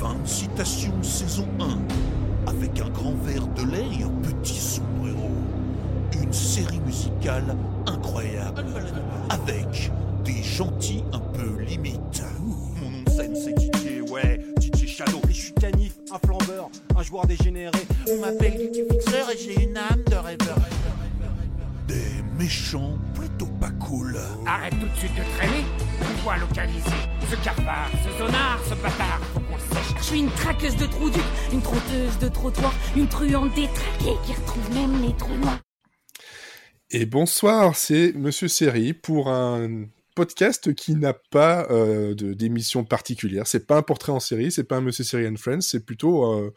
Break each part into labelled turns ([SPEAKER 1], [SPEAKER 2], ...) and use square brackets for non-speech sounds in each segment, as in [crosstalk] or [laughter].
[SPEAKER 1] Fin de citation saison 1. Avec un grand verre de lait et un petit sombrero. Une série musicale incroyable. Avec des gentils un peu limite.
[SPEAKER 2] Mon nom de scène c'est DJ, ouais, DJ Shadow. Et je suis Canif, un flambeur, un joueur dégénéré.
[SPEAKER 3] On m'appelle Lucky Fixer et j'ai une âme de rêveur.
[SPEAKER 1] Des méchants plutôt pas cool.
[SPEAKER 4] Arrête tout de suite de traîner. On doit localiser ce cafard, ce zonard, ce bâtard?
[SPEAKER 5] Je suis une traqueuse de trous ducs, une trotteuse de trottoir, une truande détraquée qui retrouve même les trous noirs.
[SPEAKER 6] Et bonsoir, c'est Monsieur Seri pour un podcast qui n'a pas euh, d'émission particulière. C'est pas un portrait en série, c'est pas un Monsieur Seri and Friends, c'est plutôt, euh,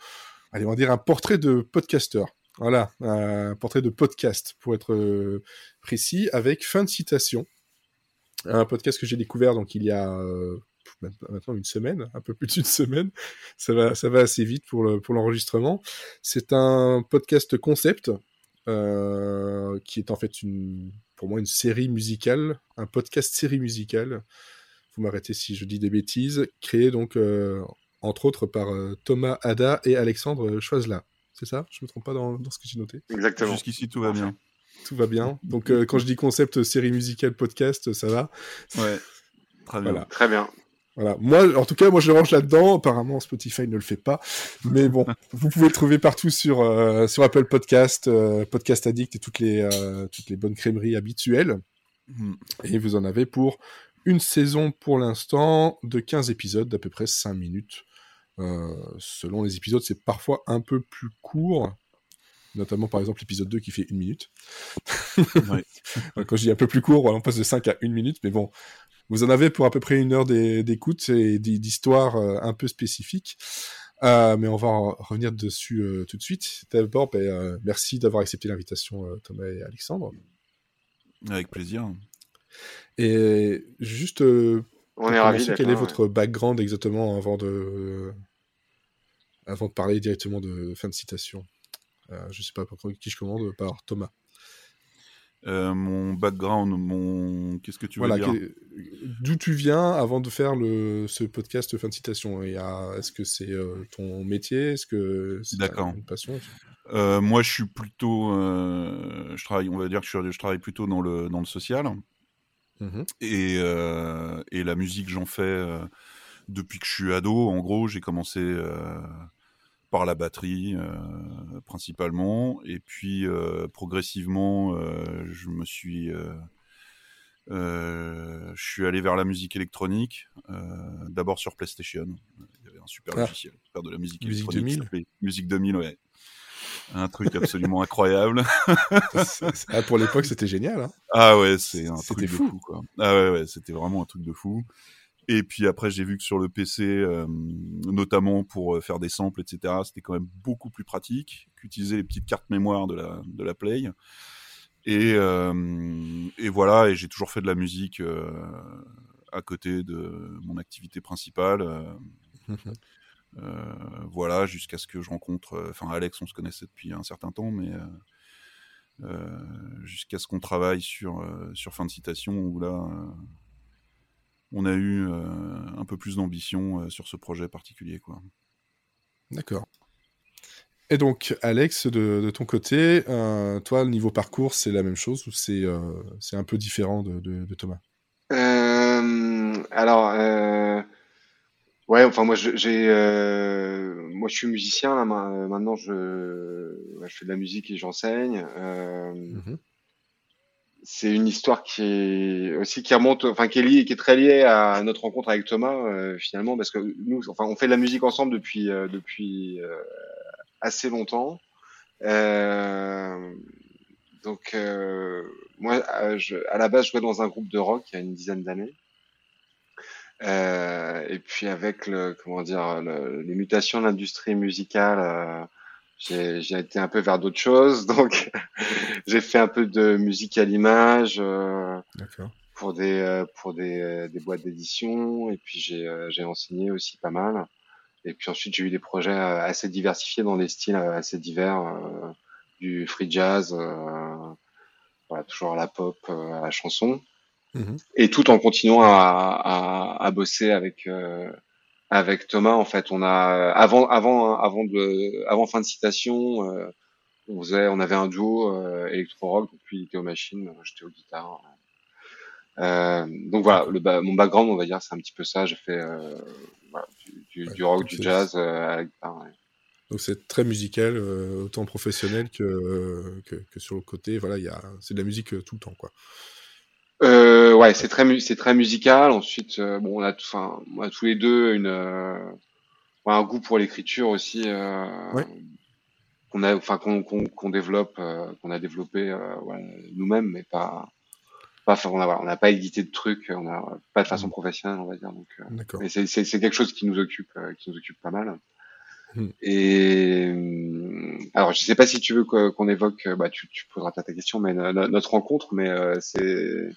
[SPEAKER 6] allez, on va dire un portrait de podcasteur. Voilà, un portrait de podcast pour être euh, précis, avec fin de citation. Un podcast que j'ai découvert donc il y a maintenant une semaine, un peu plus [laughs] d'une semaine. Ça va, ça va assez vite pour le pour l'enregistrement. C'est un podcast concept euh, qui est en fait une, pour moi une série musicale, un podcast série musicale. Vous m'arrêtez si je dis des bêtises, créé donc euh, entre autres par euh, Thomas Ada et Alexandre Choisela. C'est ça? Je me trompe pas dans, dans ce que j'ai noté?
[SPEAKER 7] Exactement.
[SPEAKER 8] Jusqu'ici, tout va bien.
[SPEAKER 6] Tout va bien. Donc euh, quand je dis concept série musicale podcast, ça va.
[SPEAKER 8] Ouais. Très bien.
[SPEAKER 6] Voilà.
[SPEAKER 7] Très bien.
[SPEAKER 6] Voilà. Moi, en tout cas, moi, je range là-dedans. Apparemment, Spotify ne le fait pas. Mais bon, [laughs] vous pouvez le trouver partout sur, euh, sur Apple Podcast, euh, Podcast Addict et toutes les, euh, toutes les bonnes crèmeries habituelles.
[SPEAKER 8] Mhm.
[SPEAKER 6] Et vous en avez pour une saison pour l'instant de 15 épisodes d'à peu près 5 minutes. Selon les épisodes, c'est parfois un peu plus court. Notamment, par exemple, l'épisode 2 qui fait une minute.
[SPEAKER 8] Ouais. [laughs]
[SPEAKER 6] Quand je dis un peu plus court, on passe de 5 à 1 minute. Mais bon, vous en avez pour à peu près une heure d'é- d'écoute et d'histoires euh, un peu spécifiques. Euh, mais on va en revenir dessus euh, tout de suite. D'abord, ben, euh, merci d'avoir accepté l'invitation, euh, Thomas et Alexandre.
[SPEAKER 8] Avec plaisir.
[SPEAKER 6] Et juste, euh,
[SPEAKER 7] On est ravis
[SPEAKER 6] quel
[SPEAKER 7] là,
[SPEAKER 6] est votre background exactement avant de, avant de parler directement de fin de citation? Euh, Je sais pas par contre, qui je commande, par Thomas.
[SPEAKER 8] Euh, mon background, mon. Qu'est-ce que tu veux
[SPEAKER 6] voilà,
[SPEAKER 8] dire
[SPEAKER 6] d'où tu viens avant de faire le, ce podcast fin de citation à- Est-ce que c'est euh, ton métier? Est-ce que c'est
[SPEAKER 8] D'accord.
[SPEAKER 6] une passion?
[SPEAKER 8] Euh, Moi, je suis plutôt. euh, je travaille, on va dire que je, travaille plutôt dans le, dans le social.
[SPEAKER 6] Mhm.
[SPEAKER 8] Et, euh, et la musique, j'en fais euh, depuis que je suis ado. En gros, j'ai commencé euh, par la batterie euh, principalement, et puis euh, progressivement, euh, je me suis, euh, euh, je suis allé vers la musique électronique. euh, D'abord sur PlayStation. Il y avait un super
[SPEAKER 6] Ah.
[SPEAKER 8] logiciel pour faire de la musique,
[SPEAKER 6] Musique
[SPEAKER 8] électronique.
[SPEAKER 6] 2000?
[SPEAKER 8] qui s'appelait Musique 2000, ouais. Un truc absolument incroyable. [laughs]
[SPEAKER 6] Ah, Pour l'époque, c'était génial. Hein
[SPEAKER 8] Ah ouais, c'est un truc de
[SPEAKER 6] fou.
[SPEAKER 8] fou. quoi. Ah ouais, ouais, c'était vraiment un truc de fou. Et puis après, j'ai vu que sur le PC, euh, notamment pour euh, faire des samples, etc., c'était quand même beaucoup plus pratique qu'utiliser les petites cartes mémoire de la, de la Play. Et, euh, voilà, et j'ai toujours fait de la musique à côté de mon activité principale. voilà, jusqu'à ce que je rencontre. Enfin, Alex, on se connaissait depuis un certain temps, mais jusqu'à ce qu'on travaille sur, sur fin de citation, où là, on a eu euh, un peu plus d'ambition euh, sur ce projet particulier. Quoi.
[SPEAKER 6] D'accord. Et donc, Alex, de, de ton côté, euh, toi, le niveau parcours, c'est la même chose ou c'est euh, c'est un peu différent de, de- de Thomas?
[SPEAKER 7] Euh, alors, euh, ouais, enfin moi je- j'ai, euh, moi je suis musicien là. ma- Maintenant je, ouais, je fais de la musique et j'enseigne. Euh,
[SPEAKER 6] Mhm.
[SPEAKER 7] C'est une histoire qui est aussi qui remonte, enfin qui est liée, qui est très liée à notre rencontre avec Thomas euh, finalement, parce que nous, enfin, on fait de la musique ensemble depuis euh, depuis euh, assez longtemps. Euh, donc euh, moi, euh, je, à la base, je jouais dans un groupe de rock il y a une dizaine d'années. Et puis avec le, comment dire, le- les mutations de l'industrie musicale, j'ai j'ai été un peu vers d'autres choses. [laughs] Donc, j'ai fait un peu de musique à l'image euh, pour des euh, pour des, euh, des boîtes d'édition. Et puis j'ai euh, j'ai enseigné aussi pas mal. Et puis ensuite, j'ai eu des projets assez diversifiés dans des styles assez divers, euh, du free jazz, euh, voilà, toujours à la pop, euh, à la chanson
[SPEAKER 6] Mhm.
[SPEAKER 7] et tout en continuant à, à, à bosser avec euh, avec Thomas, en fait, on a avant avant avant de avant fin de citation, euh, on faisait, on avait un duo euh, électro rock, donc lui il était aux machines, j'étais aux guitares. Euh, donc voilà, le, mon background, on va dire, c'est un petit peu ça. J'ai fait euh, voilà, du, du,
[SPEAKER 6] Ouais,
[SPEAKER 7] du rock, du jazz euh, à la guitare. ouais.
[SPEAKER 6] Donc c'est très musical, euh, autant professionnel que, que, que sur le côté. Voilà, il y a, c'est de la musique euh, tout le temps, quoi.
[SPEAKER 7] Euh, ouais, c'est très c'est très musical. Ensuite, euh, bon, on a, enfin, on a tous les deux une euh, un goût pour l'écriture aussi. Euh,
[SPEAKER 6] Ouais.
[SPEAKER 7] Qu'on a, enfin, qu'on qu'on qu'on développe, euh, qu'on a développé euh, ouais, nous-mêmes, mais pas, pas, on a, voilà, on n'a pas édité de trucs, on a pas de façon
[SPEAKER 6] Mm.
[SPEAKER 7] professionnelle, on va dire. Donc, euh,
[SPEAKER 6] D'accord.
[SPEAKER 7] mais c'est c'est c'est quelque chose qui nous occupe, euh, qui nous occupe pas mal.
[SPEAKER 6] Mm.
[SPEAKER 7] Et euh, alors, je sais pas si tu veux qu'on évoque, euh, bah, tu, tu poseras ta question, mais no- no- notre rencontre, mais euh, c'est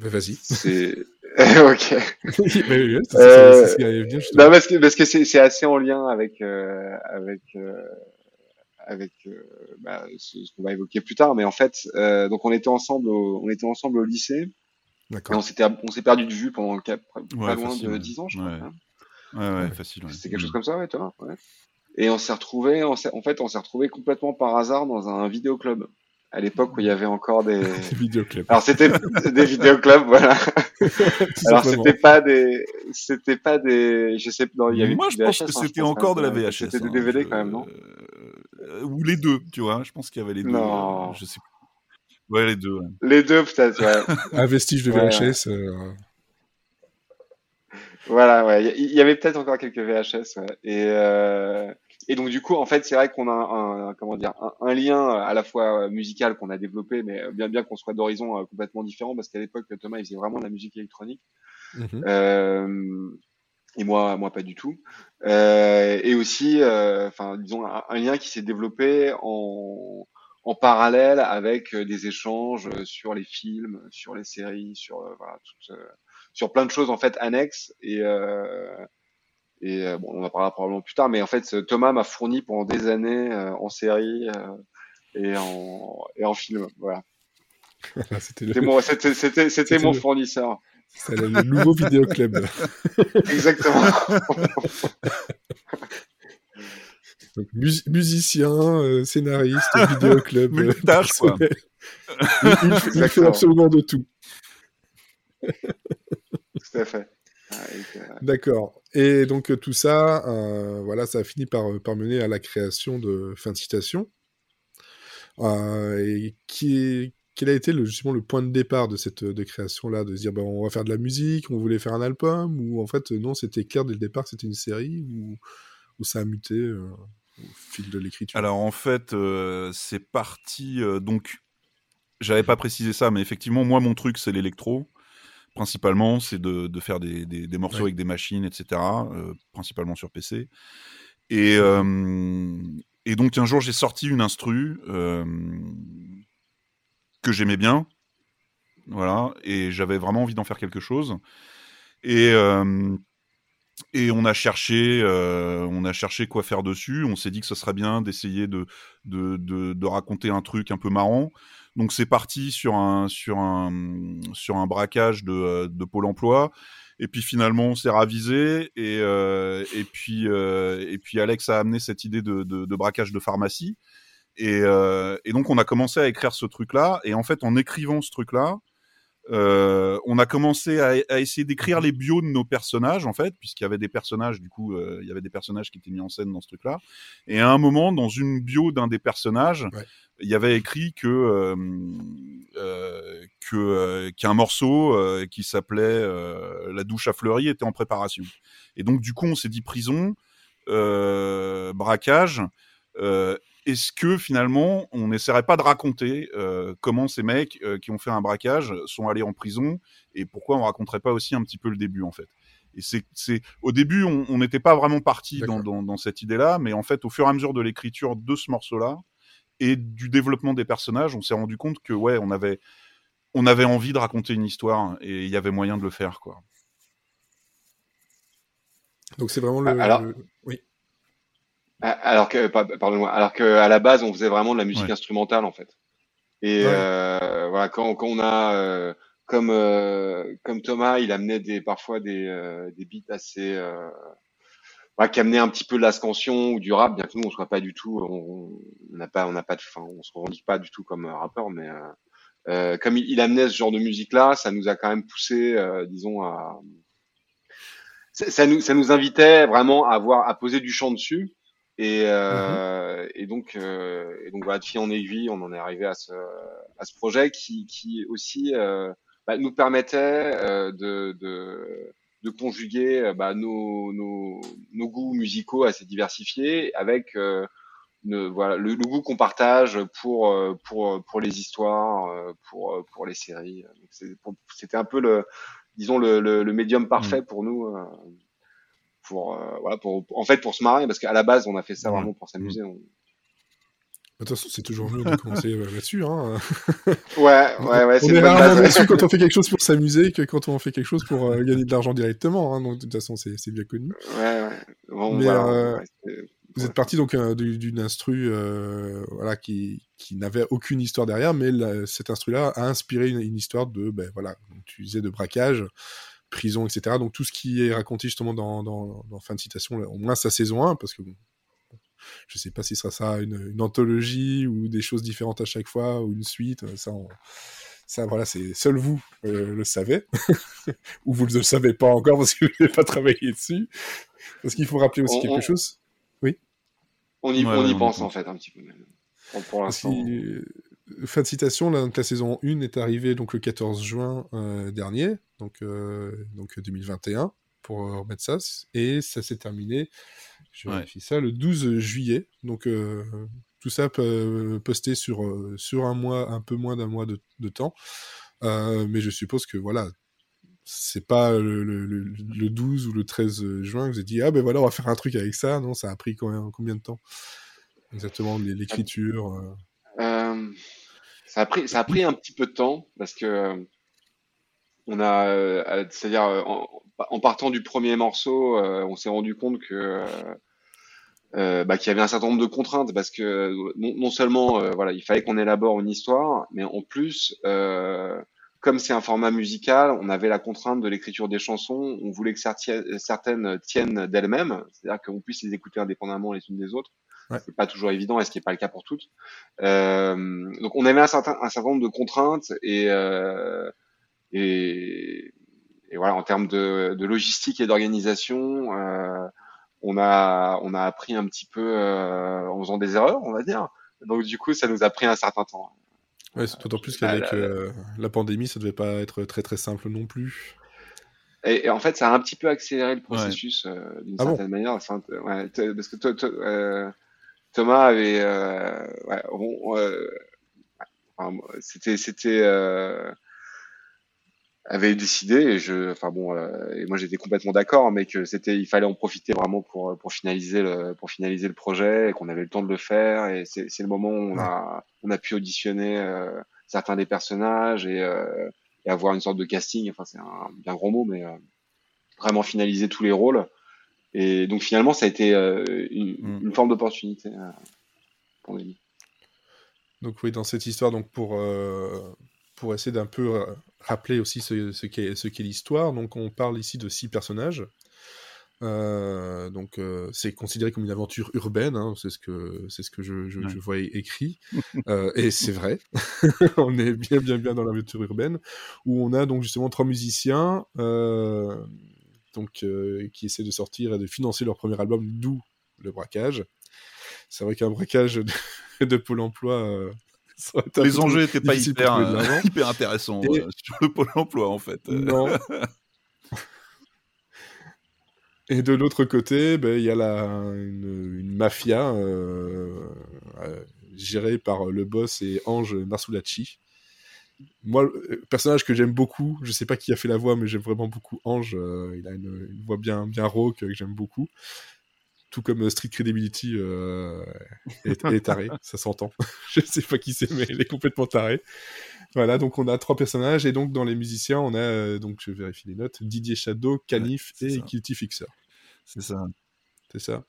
[SPEAKER 6] Ben, vas-y.
[SPEAKER 7] c'est [laughs] ok.
[SPEAKER 6] Oui, oui,
[SPEAKER 7] Euh,
[SPEAKER 6] c'est ce qui allait venir, justement.
[SPEAKER 7] Non, parce que parce que c'est c'est assez en lien avec euh, avec euh, avec euh, bah, ce, ce qu'on va évoquer plus tard. Mais en fait, euh, donc on était ensemble au, on était ensemble au lycée et
[SPEAKER 6] D'accord.
[SPEAKER 7] on s'était on s'est perdu de vue pendant le cap- pas
[SPEAKER 8] Ouais,
[SPEAKER 7] loin
[SPEAKER 8] facile,
[SPEAKER 7] de
[SPEAKER 8] ouais.
[SPEAKER 7] 10 ans, je
[SPEAKER 8] Ouais.
[SPEAKER 7] crois. hein.
[SPEAKER 8] Ouais, ouais,
[SPEAKER 6] Ouais.
[SPEAKER 8] facile. Ouais.
[SPEAKER 7] C'était quelque chose
[SPEAKER 8] Mm.
[SPEAKER 7] comme ça, ouais, toi. Ouais. Et on s'est retrouvé, en fait, on s'est retrouvé complètement par hasard dans un vidéoclub. À l'époque où il y avait encore des, [laughs]
[SPEAKER 6] Vidéoclub.
[SPEAKER 7] alors c'était [laughs] des vidéoclubs, voilà. [laughs] Alors c'était pas des, c'était pas des, je sais, non, il y avait
[SPEAKER 8] Moi, je pense que
[SPEAKER 7] hein,
[SPEAKER 8] c'était
[SPEAKER 7] pense,
[SPEAKER 8] encore de la. VHS.
[SPEAKER 7] C'était des
[SPEAKER 8] hein.
[SPEAKER 7] DVD
[SPEAKER 8] Je-
[SPEAKER 7] quand même, non?
[SPEAKER 8] euh, Ou les deux, tu vois. Je pense qu'il y avait les deux.
[SPEAKER 7] Non.
[SPEAKER 8] euh, Je sais. Ouais, les deux. ouais.
[SPEAKER 7] Les deux peut-être, ouais.
[SPEAKER 6] Un vestige de
[SPEAKER 7] Ouais,
[SPEAKER 6] VHS. euh,
[SPEAKER 7] voilà, ouais. Il y- y avait peut-être encore quelques VHS, ouais. Et euh, et donc du coup, en fait, c'est vrai qu'on a un, un- comment dire, un, un lien à la fois musical qu'on a développé, mais bien bien qu'on soit d'horizons euh, complètement différents, parce qu'à l'époque, Thomas, il faisait vraiment de la musique électronique.
[SPEAKER 6] mhm.
[SPEAKER 7] Euh, et moi, moi pas du tout. Euh, et aussi, euh, enfin, disons, un, un lien qui s'est développé en, en parallèle avec euh, des échanges euh, sur les films, sur les séries, sur euh, voilà, euh, sur plein de choses en fait annexes. Et euh, et euh, bon, on en parlera probablement plus tard, mais en fait, Thomas m'a fourni pendant des années euh, en série euh, et en et en film. Voilà.
[SPEAKER 6] Voilà, [laughs] c'était le,
[SPEAKER 7] mon,
[SPEAKER 6] le-
[SPEAKER 7] fournisseur.
[SPEAKER 6] c'est le, nouveau vidéoclub. [laughs]
[SPEAKER 7] Exactement. [laughs]
[SPEAKER 6] Donc, mus- musicien, euh, scénariste, vidéoclub. euh,
[SPEAKER 8] quoi.
[SPEAKER 6] il, il- il fait absolument de tout.
[SPEAKER 7] Tout à fait. Euh,
[SPEAKER 6] D'accord. Et donc euh, tout ça, euh, voilà, ça a fini par, par mener à la création de fin de citation. Euh, et qui quel a été le, justement le point de départ de cette de création-là, de se dire ben, on va faire de la musique, on voulait faire un album, ou en fait non, c'était clair dès le départ que c'était une série, ou, ou ça a muté euh, au fil de l'écriture?
[SPEAKER 8] Alors en fait, euh, c'est parti. euh, donc, j'avais pas précisé ça, mais effectivement, moi, mon truc, c'est l'électro. Principalement, c'est de, de faire des, des, des morceaux
[SPEAKER 6] Ouais.
[SPEAKER 8] avec des machines, etc. euh, principalement sur PC. Et, euh, et donc, un jour, j'ai sorti une instru euh, que j'aimais bien. Voilà. Et j'avais vraiment envie d'en faire quelque chose. Et. euh, et on a cherché, euh, on a cherché quoi faire dessus. On s'est dit que ce serait bien d'essayer de, de, de, de raconter un truc un peu marrant. Donc c'est parti sur un sur un sur un braquage de, euh, de Pôle Emploi. Et puis finalement on s'est ravisé et euh, et puis euh, et puis Alex a amené cette idée de, de, de braquage de pharmacie. Et, euh, et donc on a commencé à écrire ce truc-là. Et en fait en écrivant ce truc-là, euh, on a commencé à, à essayer d'écrire les bios de nos personnages en fait, puisqu'il y avait des personnages du coup, euh, il y avait des personnages qui étaient mis en scène dans ce truc-là. Et à un moment, dans une bio d'un des personnages,
[SPEAKER 6] Ouais.
[SPEAKER 8] il y avait écrit que euh, que qu'un morceau qui s'appelait La douche à fleury était en préparation. Et donc du coup, on s'est dit prison, braquage. Euh, est-ce que finalement on n'essaierait pas de raconter euh, comment ces mecs euh, qui ont fait un braquage sont allés en prison et pourquoi on raconterait pas aussi un petit peu le début en fait? Et c'est c'est au début on n'était pas vraiment parti dans, dans, dans cette idée là mais en fait au fur et à mesure de l'écriture de ce morceau là et du développement des personnages on s'est rendu compte que ouais on avait on avait envie de raconter une histoire et il y avait moyen de le faire quoi
[SPEAKER 6] Donc c'est vraiment le.
[SPEAKER 7] Alors-
[SPEAKER 6] le- Oui.
[SPEAKER 7] Ah, Alors que, pa- pardonne-moi, alors que à la base, on faisait vraiment de la musique
[SPEAKER 8] Ouais.
[SPEAKER 7] instrumentale en fait. Et
[SPEAKER 6] Ouais.
[SPEAKER 7] euh, voilà, quand, quand on a, euh, comme euh, comme Thomas, il amenait des parfois des euh, des beats assez euh, bah, qui amenaient un petit peu de la scansion ou du rap, bien que nous on soit pas du tout, on n'a pas on n'a pas de, fin, on se revendique pas du tout comme euh, rappeur, mais comme il, il amenait ce genre de musique là, ça nous a quand même poussé, euh, disons à ça, ça nous ça nous invitait vraiment à avoir à poser du chant dessus et euh, et donc euh, et donc voilà de fil en aiguille on en est arrivé à ce à ce projet qui qui aussi euh, bah, nous permettait euh, de, de de conjuguer euh, bah, nos, nos nos goûts musicaux assez diversifiés avec euh, ne- voilà le, le goût qu'on partage pour pour pour les histoires pour pour les séries. C'était un peu le disons le le, le médium parfait pour nous pour euh, voilà pour en fait pour se marrer parce qu'à la base on a fait ça
[SPEAKER 8] Ouais.
[SPEAKER 7] vraiment pour s'amuser on-
[SPEAKER 6] De toute façon, c'est toujours mieux de commencer euh, là-dessus. Hein. [laughs]
[SPEAKER 7] ouais ouais ouais
[SPEAKER 6] on
[SPEAKER 7] c'est
[SPEAKER 6] est rarement déçu quand on fait quelque chose pour s'amuser que quand on fait quelque chose pour euh, gagner de l'argent directement. Hein. Donc, de toute façon, c'est c'est bien connu.
[SPEAKER 7] ouais ouais bon
[SPEAKER 6] Mais,
[SPEAKER 7] voilà
[SPEAKER 6] euh,
[SPEAKER 7] ouais, c'est-
[SPEAKER 6] Vous êtes parti donc euh, du- d'une instru euh, voilà, qui, qui n'avait aucune histoire derrière, mais la- cet instru-là a inspiré une, une histoire de, ben, voilà, tu disais de braquage, prison, etc. Donc tout ce qui est raconté justement dans, dans, dans fin de citation, au moins sa saison 1, parce que bon, je sais pas si ce sera ça une, une anthologie ou des choses différentes à chaque fois ou une suite. euh, Ça, on- ça voilà, c'est seul vous euh, le savez, [laughs] ou vous ne le savez pas encore parce que vous n'avez pas travaillé dessus. Parce qu'il faut rappeler aussi
[SPEAKER 7] On-
[SPEAKER 6] quelque
[SPEAKER 7] on-
[SPEAKER 6] chose.
[SPEAKER 8] Ouais,
[SPEAKER 7] on y
[SPEAKER 8] ouais, on y
[SPEAKER 7] pense en fait un petit peu même pour, l'instant
[SPEAKER 6] fin de citation, là, donc la saison 1 est arrivée donc le 14 juin euh, dernier, donc, euh, donc 2021, pour euh, remettre ça, et ça s'est terminé, je
[SPEAKER 8] Ouais.
[SPEAKER 6] vérifie ça, le 12 juillet, donc euh, tout ça peut- posté sur, sur un mois, un peu moins d'un mois de, de temps, mais je suppose que voilà, c'est pas le, le, le- le 12 ou le 13 juin que vous avez dit, ah ben voilà, on va faire un truc avec ça, non, ça a pris combien, combien de temps? Exactement, l'é- l'écriture.
[SPEAKER 7] Ça a pris un petit peu de temps parce que euh, c'est-à-dire euh, en, partant du premier morceau euh, on s'est rendu compte que bah, qu'il y avait un certain nombre de contraintes parce que non, seulement voilà il fallait qu'on élabore une histoire mais en plus comme c'est un format musical on avait la contrainte de l'écriture des chansons on voulait que certaines tiennent d'elles-mêmes c'est-à-dire qu'on puisse les écouter indépendamment les unes des autres
[SPEAKER 6] Ouais.
[SPEAKER 7] c'est pas toujours évident et ce qui n'est pas le cas pour toutes. Euh, donc on avait un certain un certain nombre de contraintes et euh, et, et voilà en termes de, de logistique et d'organisation euh, on a on a appris un petit peu euh, en faisant des erreurs on va dire. Donc du coup ça nous a pris un certain temps.
[SPEAKER 6] Ouais, c'est d'autant plus
[SPEAKER 7] Ah,
[SPEAKER 6] qu'avec
[SPEAKER 7] la- la-
[SPEAKER 6] la pandémie, ça devait pas être très très simple non plus.
[SPEAKER 7] et, et en fait ça a un petit peu accéléré le processus euh, d'une
[SPEAKER 6] Ah bon
[SPEAKER 7] certaine manière. Enfin, ouais, parce que to- to- euh, Thomas avait euh, euh, c'était c'était euh, avait décidé et je enfin bon moi j'étais complètement d'accord mais que c'était il fallait en profiter vraiment pour pour finaliser le pour finaliser le projet et qu'on avait le temps de le faire. Et c'est le moment où on a on a pu auditionner certains des personnages et, avoir une sorte de casting. Enfin c'est un bien gros mot mais vraiment finaliser tous les rôles et donc finalement ça a été euh, une,
[SPEAKER 8] Mm.
[SPEAKER 7] une forme d'opportunité euh, pour Nelly.
[SPEAKER 6] Donc oui, dans cette histoire, donc pour euh, pour essayer d'un peu rappeler aussi ce, ce qu'est ce qu'est l'histoire, donc on parle ici de six personnages. Euh, donc euh, c'est considéré comme une aventure urbaine, hein, c'est ce que c'est ce que je, je,
[SPEAKER 8] Ouais.
[SPEAKER 6] je voyais écrit, [laughs] Euh, et c'est vrai. [laughs] on est bien bien bien dans l'aventure urbaine où on a donc justement trois musiciens euh, donc euh, qui essaient de sortir et de financer leur premier album, d'où le braquage. C'est vrai qu'un braquage de, [laughs] de Pôle Emploi. euh,
[SPEAKER 8] Les enjeux n'étaient pas hyper, euh, [laughs] hyper intéressants
[SPEAKER 6] Et-
[SPEAKER 8] euh, sur le pôle emploi en fait.
[SPEAKER 6] Non. [laughs] Et de l'autre côté, ben, il y a la, une, une mafia euh, gérée par le boss et Ange Marsulacci. Moi, le personnage que j'aime beaucoup, je sais pas qui a fait la voix, mais j'aime vraiment beaucoup Ange. euh, il a une, une voix bien, bien rauque euh, que j'aime beaucoup. Tout comme euh, Street Credibility euh, est, est taré, [laughs] ça s'entend. [laughs] je sais pas qui c'est, mais il est complètement taré. Voilà, donc on a trois personnages, et donc dans les musiciens, on a, euh, donc je vérifie les notes, Didier Shadow, Canif et
[SPEAKER 8] ça.
[SPEAKER 6] Guilty Fixer.
[SPEAKER 8] C'est ça.
[SPEAKER 6] C'est ça.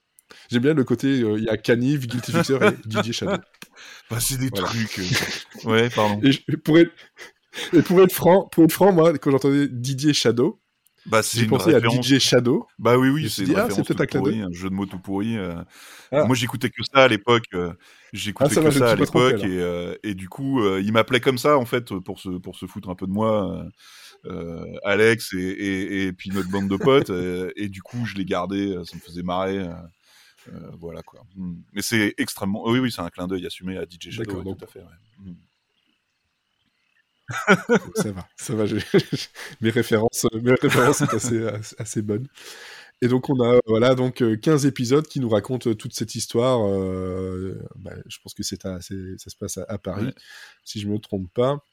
[SPEAKER 6] J'aime bien le côté, euh, il y a Canif, Guilty Fixer et [laughs] Didier Shadow.
[SPEAKER 8] Bah, c'est des
[SPEAKER 6] Voilà.
[SPEAKER 8] trucs. euh, [laughs] Ouais, pardon.
[SPEAKER 6] Et je- pour, être, Et pour être franc, pour être franc, moi, quand j'entendais Didier Shadow,
[SPEAKER 8] Bah, c'est
[SPEAKER 6] j'ai
[SPEAKER 8] une
[SPEAKER 6] pensé à
[SPEAKER 8] référence.
[SPEAKER 6] DJ Shadow.
[SPEAKER 8] Bah oui, oui, c'est
[SPEAKER 6] ah, peut-être un
[SPEAKER 8] tout
[SPEAKER 6] clin
[SPEAKER 8] pourri,
[SPEAKER 6] d'œil.
[SPEAKER 8] un jeu de mots tout pourri. euh.
[SPEAKER 6] Ah.
[SPEAKER 8] Moi, j'écoutais que ça à l'époque. J'écoutais
[SPEAKER 6] Ah,
[SPEAKER 8] que ça à l'époque et, euh, et du coup, euh, il m'appelait comme ça en fait pour se pour se foutre un peu de moi. Alex et, et, et puis notre bande de potes [laughs] et du coup je l'ai gardé euh, ça me faisait marrer voilà quoi Mm. mais c'est extrêmement oui oui c'est un clin d'œil assumé à DJ Shadow ouais,
[SPEAKER 6] donc-
[SPEAKER 8] tout à fait ouais. Mm.
[SPEAKER 6] ça va, ça va. mes références, mes références sont assez, assez bonnes. Et donc on a voilà donc euh, 15 épisodes qui nous racontent euh, toute cette histoire. euh, bah, je pense que c'est ça se passe à, à Paris,
[SPEAKER 8] Ouais.
[SPEAKER 6] si je me trompe pas.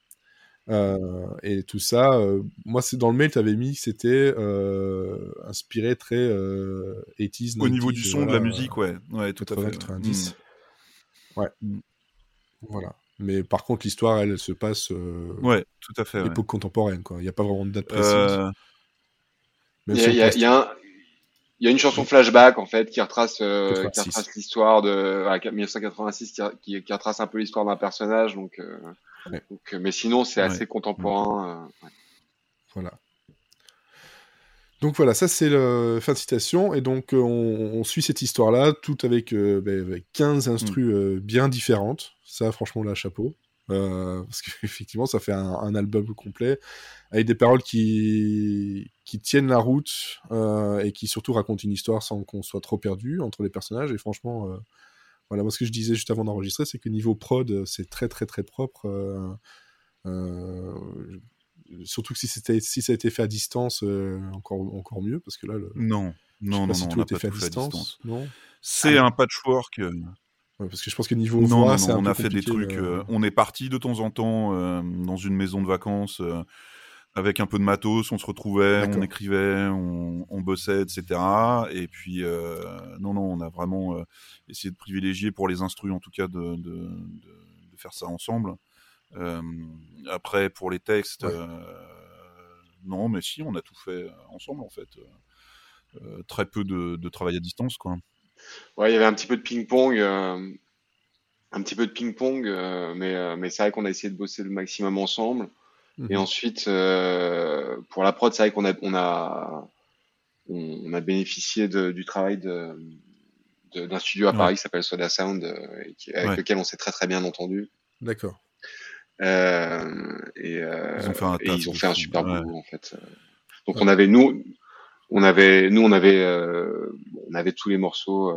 [SPEAKER 6] Euh, et tout ça, euh, moi c'est dans le mail tu avais mis que c'était euh, inspiré très euh, 80s.
[SPEAKER 8] au niveau
[SPEAKER 6] 90s,
[SPEAKER 8] du son de la musique ouais ouais tout à
[SPEAKER 6] 80,
[SPEAKER 8] fait ouais.
[SPEAKER 6] 90.
[SPEAKER 8] Mm.
[SPEAKER 6] Ouais. Voilà. Mais par contre l'histoire elle, elle se passe euh,
[SPEAKER 8] ouais tout à fait ouais.
[SPEAKER 6] époque contemporaine quoi. Il n'y a pas vraiment de date précise.
[SPEAKER 8] Euh,
[SPEAKER 7] Il y a,
[SPEAKER 6] sur
[SPEAKER 7] il
[SPEAKER 6] le
[SPEAKER 7] y a-
[SPEAKER 6] poster.
[SPEAKER 7] il y a un- il y a une chanson flashback en fait qui retrace, euh, qui
[SPEAKER 6] 86.
[SPEAKER 7] retrace l'histoire de voilà, 1986, qui, qui, qui retrace un peu l'histoire d'un personnage. Donc, euh,
[SPEAKER 6] Ouais.
[SPEAKER 7] donc, euh, mais sinon c'est
[SPEAKER 8] Ouais.
[SPEAKER 7] assez contemporain. euh, ouais.
[SPEAKER 6] Voilà. Donc voilà, ça c'est le fin de citation. Et donc euh, on, on suit cette histoire-là, tout avec, euh, ben, avec 15 instrus euh, bien différentes. Ça, franchement, là, chapeau. Euh, parce qu'effectivement, [laughs] ça fait un, un album complet avec des paroles qui, qui tiennent la route euh, et qui surtout racontent une histoire sans qu'on soit trop perdu entre les personnages. Et franchement, euh, voilà, moi ce que je disais juste avant d'enregistrer, c'est que niveau prod, euh, c'est très très très propre. euh, euh, surtout que si, c'était, si ça a été fait à distance, euh, encore, encore mieux, parce que là, le,
[SPEAKER 8] non non non
[SPEAKER 6] si
[SPEAKER 8] non
[SPEAKER 6] tout
[SPEAKER 8] on
[SPEAKER 6] a été
[SPEAKER 8] pas
[SPEAKER 6] fait à
[SPEAKER 8] tout fait à
[SPEAKER 6] distance.
[SPEAKER 8] distance
[SPEAKER 6] Non?
[SPEAKER 8] C'est
[SPEAKER 6] Ah.
[SPEAKER 8] un patchwork euh,
[SPEAKER 6] Ouais, Parce que je pense que niveau
[SPEAKER 8] Non,
[SPEAKER 6] voix,
[SPEAKER 8] non, non, on a fait des trucs.
[SPEAKER 6] euh,
[SPEAKER 8] on est parti de temps en temps dans une maison de vacances avec un peu de matos. On se retrouvait, on écrivait, on, on bossait, etc. Et puis, euh, non, non, on a vraiment euh, essayé de privilégier pour les instrus, en tout cas, de, de, de- de faire ça ensemble. Euh, après, pour les textes,
[SPEAKER 6] Ouais.
[SPEAKER 8] non, mais si, on a tout fait ensemble, en fait. Très peu de, de travail à distance, quoi.
[SPEAKER 7] Ouais, il y avait un petit peu de ping-pong, un petit peu de ping-pong, mais, mais c'est vrai qu'on a essayé de bosser le maximum ensemble. Et
[SPEAKER 6] mhm.
[SPEAKER 7] ensuite, euh, pour la prod, c'est vrai qu'on a, on a, on, a bénéficié de, du travail de, de- d'un studio à
[SPEAKER 8] Ouais.
[SPEAKER 7] Paris qui s'appelle Soda Sound, euh, et qui- avec
[SPEAKER 8] Ouais.
[SPEAKER 7] lequel on s'est très très bien entendu.
[SPEAKER 6] D'accord.
[SPEAKER 7] Euh, et, euh,
[SPEAKER 8] Ils ont fait un
[SPEAKER 7] et ils ont fait un super
[SPEAKER 8] ouais.
[SPEAKER 7] boulot en fait. Donc on avait nous, on avait nous on avait euh, on avait tous les morceaux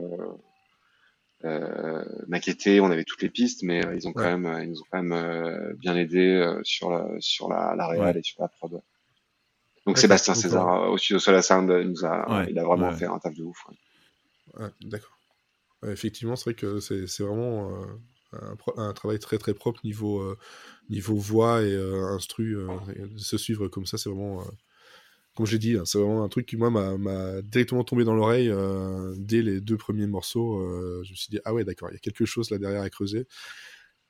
[SPEAKER 7] euh, euh, on avait toutes les pistes, mais euh, ils ont quand
[SPEAKER 6] Ouais.
[SPEAKER 7] même euh, ils nous ont quand même euh, bien aidé euh, sur la sur la, la réal
[SPEAKER 8] Ouais.
[SPEAKER 7] et sur la prod. Donc. Sébastien César euh, au studio Solar Sound il nous a il a vraiment fait un taf de ouf.
[SPEAKER 6] d'accord. Effectivement, c'est vrai que c'est c'est vraiment euh, un, un travail très très propre niveau, euh, niveau voix et euh, instru. euh, se suivre comme ça, c'est vraiment, euh, comme j'ai dit, hein, c'est vraiment un truc qui, moi, m'a- directement tombé dans l'oreille euh, dès les deux premiers morceaux. euh, je me suis dit, ah ouais, d'accord, il y a quelque chose là derrière à creuser.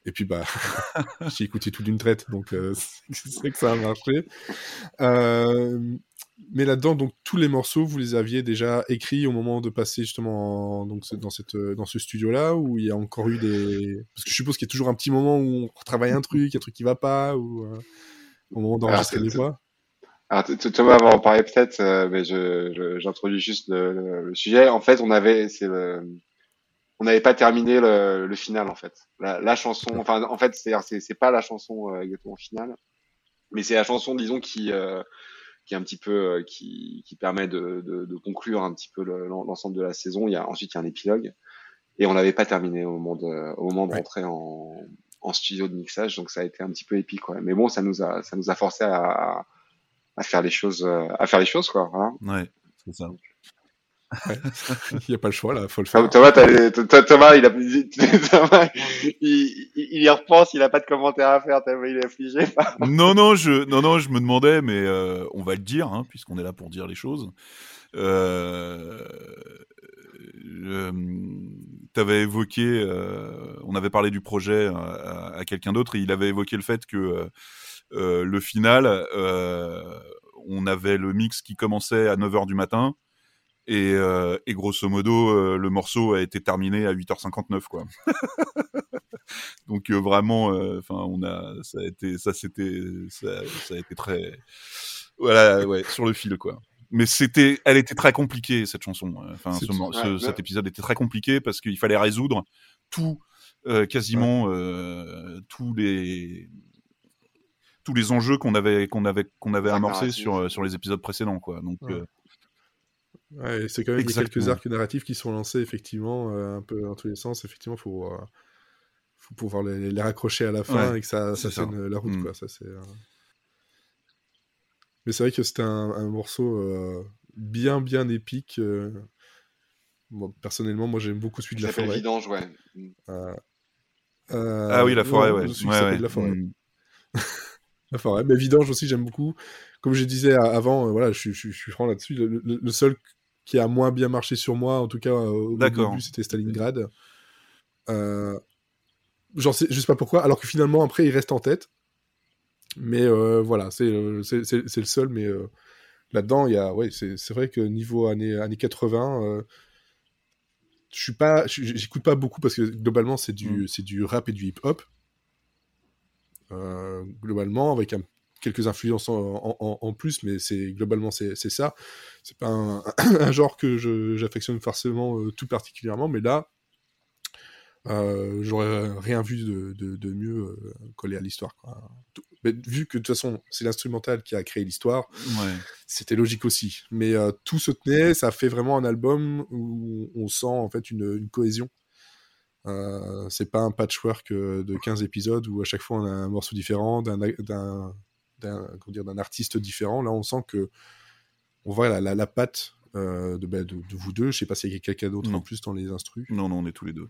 [SPEAKER 6] Et puis, bah, [laughs] j'ai écouté tout d'une traite, donc euh, c'est vrai que ça a marché. Euh, mais là-dedans, donc tous les morceaux, vous les aviez déjà écrits au moment de passer justement en- donc, dans, cette, dans ce studio-là, où il y a encore eu des... Parce que je suppose qu'il y a toujours un petit moment où on retravaille un [laughs] truc, un truc qui va pas, ou au moment d'enregistrer les voix.
[SPEAKER 7] Alors Th- Th- Thomas va en parler peut-être, euh, mais je, je- j'introduis juste le, le- sujet. En fait, on avait, c'est le, on n'avait pas terminé le, le final en fait. La, la chanson, enfin en fait, c'est, c'est, pas la chanson euh, exactement finale, mais c'est la chanson, disons, qui, euh, qui est un petit peu, euh, qui, qui permet de, de, de conclure un petit peu le- l'ensemble de la saison. Il y a ensuite il y a un épilogue, et on n'avait pas terminé au moment de, au moment de
[SPEAKER 6] Ouais.
[SPEAKER 7] rentrer en, en studio de mixage, donc ça a été un petit peu épique, quoi. Mais bon, ça nous a, ça nous a forcé à, à faire les choses, euh, à faire les choses, quoi.
[SPEAKER 8] Ouais, c'est ça.
[SPEAKER 6] Ouais. [laughs] il n'y a pas le choix, là, faut le
[SPEAKER 7] Thomas,
[SPEAKER 6] faire.
[SPEAKER 7] Thomas, Thomas, il a, [laughs] Thomas, il, il, y repense, il a pas de commentaire à faire, il est affligé. [laughs]
[SPEAKER 8] non, non, je, non, non, je me demandais, mais euh, on va le dire, hein, puisqu'on est là pour dire les choses. Euh, euh, T'avais évoqué, on avait parlé du projet à, à- à quelqu'un d'autre, et il avait évoqué le fait que le final, euh, on avait le mix qui commençait à 9h du matin, et, euh, et grosso modo, euh, le morceau a été terminé à 8h59, quoi. [laughs] Donc euh, vraiment, euh, enfin, on a, ça a été, ça c'était, ça, ça a été très, voilà, ouais, sur le fil quoi. Mais c'était, elle était très compliquée cette chanson. Enfin, ce, ce- cet épisode était très compliqué parce qu'il fallait résoudre tout, euh, quasiment euh, tous les tous les enjeux qu'on avait qu'on avait qu'on avait
[SPEAKER 7] narratif.
[SPEAKER 8] sur euh, sur les épisodes précédents quoi. Donc
[SPEAKER 6] Ouais.
[SPEAKER 8] euh,
[SPEAKER 6] Ouais, c'est quand même il y a quelques arcs narratifs qui sont lancés effectivement euh, un peu dans tous les sens. Effectivement, faut euh, faut pouvoir les, les raccrocher à la fin
[SPEAKER 8] Ouais,
[SPEAKER 6] et que ça, ça tienne la route
[SPEAKER 8] Mm.
[SPEAKER 6] quoi. Ça c'est. euh, Mais c'est vrai que c'était un, un morceau euh, bien bien épique. euh. Personnellement, moi j'aime beaucoup celui de la forêt.
[SPEAKER 7] Vidange, ouais.
[SPEAKER 6] Euh, euh,
[SPEAKER 8] ah oui la forêt
[SPEAKER 6] non,
[SPEAKER 8] ouais.
[SPEAKER 6] celui qui
[SPEAKER 8] Ouais,
[SPEAKER 6] s'appelle
[SPEAKER 8] ouais.
[SPEAKER 6] la forêt.
[SPEAKER 8] Mm. [laughs]
[SPEAKER 6] La forêt. Mais Vidange aussi, j'aime beaucoup. Comme je disais avant, euh, voilà, je, suis- je, suis- je suis franc là-dessus. Le, le- le seul qui a moins bien marché sur moi, en tout cas euh, au début, c'était Stalingrad. Euh, J'en sais, je sais pas pourquoi, alors que finalement, après, il reste en tête. Mais euh, voilà, c'est le seul. Mais euh, là-dedans, il y a, ouais, c'est vrai que niveau années, années 80, euh, je suis pas, j'écoute pas beaucoup parce que globalement, c'est du,
[SPEAKER 8] Mm.
[SPEAKER 6] c'est du rap et du hip-hop. Euh, globalement, avec un- quelques influences en, en- en- en plus, mais c'est globalement c'est ça. C'est pas un, [coughs] un genre que j'affectionne forcément euh, tout particulièrement, mais là, euh, j'aurais rien vu de, de- de mieux euh, collé à l'histoire. vu que de toute façon, c'est l'instrumental qui a créé l'histoire,
[SPEAKER 8] Ouais.
[SPEAKER 6] c'était logique aussi. Mais euh, tout se tenait, ça fait vraiment un album où on sent en fait une, une cohésion. Euh, c'est pas un patchwork euh, de 15 épisodes où à chaque fois on a un morceau différent d'un artiste différent. Là, on sent que on voit la, la, la patte euh, de, bah, de, de vous deux. Je sais pas s'il y a quelqu'un d'autre
[SPEAKER 8] Non.
[SPEAKER 6] en plus dans les instrus.
[SPEAKER 8] Non non on est tous les deux.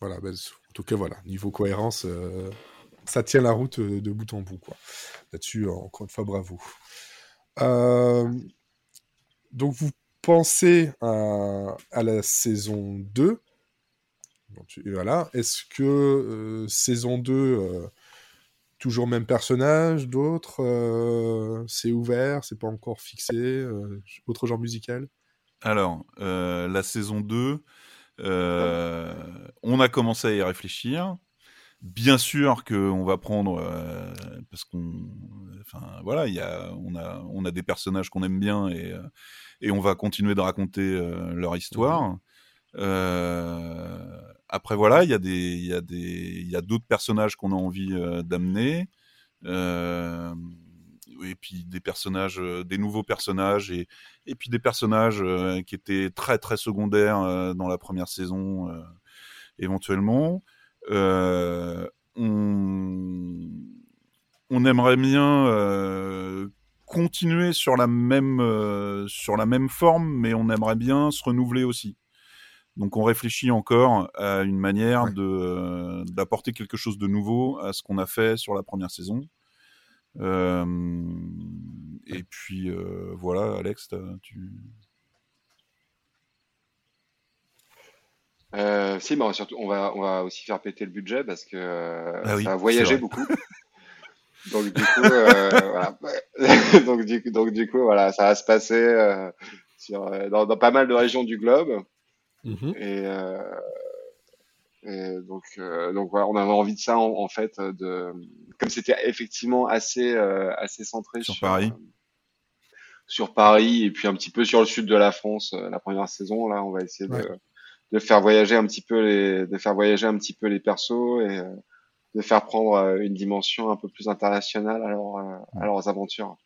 [SPEAKER 6] Voilà, bah, en tout cas, voilà, niveau cohérence, euh, ça tient la route de bout en bout, quoi. Là-dessus, encore une fois, bravo. Euh, donc, vous pensez à, la saison 2. Donc, tu- voilà. Est-ce que euh, saison 2, euh, toujours même personnage, d'autres euh, C'est ouvert, c'est pas encore fixé Autre genre musical?
[SPEAKER 8] Alors, la saison 2, euh, on a commencé à y réfléchir. Bien sûr qu'on va prendre, euh, parce qu'on, enfin voilà, il y a, on a, on a des personnages qu'on aime bien et, euh, et on va continuer de raconter euh, leur histoire. Euh, après voilà, il y a des, il y a des, il y a d'autres personnages qu'on a envie d'amener. Et puis des personnages, des nouveaux personnages et, et puis des personnages euh, qui étaient très très secondaires euh, dans la première saison euh, éventuellement. Euh, on, on aimerait bien euh, continuer sur la même euh, sur la même forme, mais on aimerait bien se renouveler aussi. Donc on réfléchit encore à une manière
[SPEAKER 6] Ouais.
[SPEAKER 8] de euh, d'apporter quelque chose de nouveau à ce qu'on a fait sur la première saison. Euh, et puis euh, voilà, Alex, tu.
[SPEAKER 7] Euh, si, mais surtout, on va, on va aussi faire péter le budget parce que euh,
[SPEAKER 8] Ah oui,
[SPEAKER 7] ça a voyagé beaucoup. [laughs] Donc du coup, euh, voilà. [laughs] donc du coup, donc du coup, voilà, ça va se passer euh, sur, euh, dans, dans pas mal de régions du globe.
[SPEAKER 6] Mhm.
[SPEAKER 7] Et, euh, et donc, euh, donc voilà, on avait envie de ça en, en fait, de comme c'était effectivement assez, euh, assez centré
[SPEAKER 8] Sur
[SPEAKER 7] sur,
[SPEAKER 8] Paris.
[SPEAKER 7] sur Paris et puis un petit peu sur le sud de la France la première saison. Là, on va essayer de, de faire voyager un petit peu les, de faire voyager un petit peu les persos et euh, de faire prendre euh, une dimension un peu plus internationale à, leur, euh, à leurs aventures.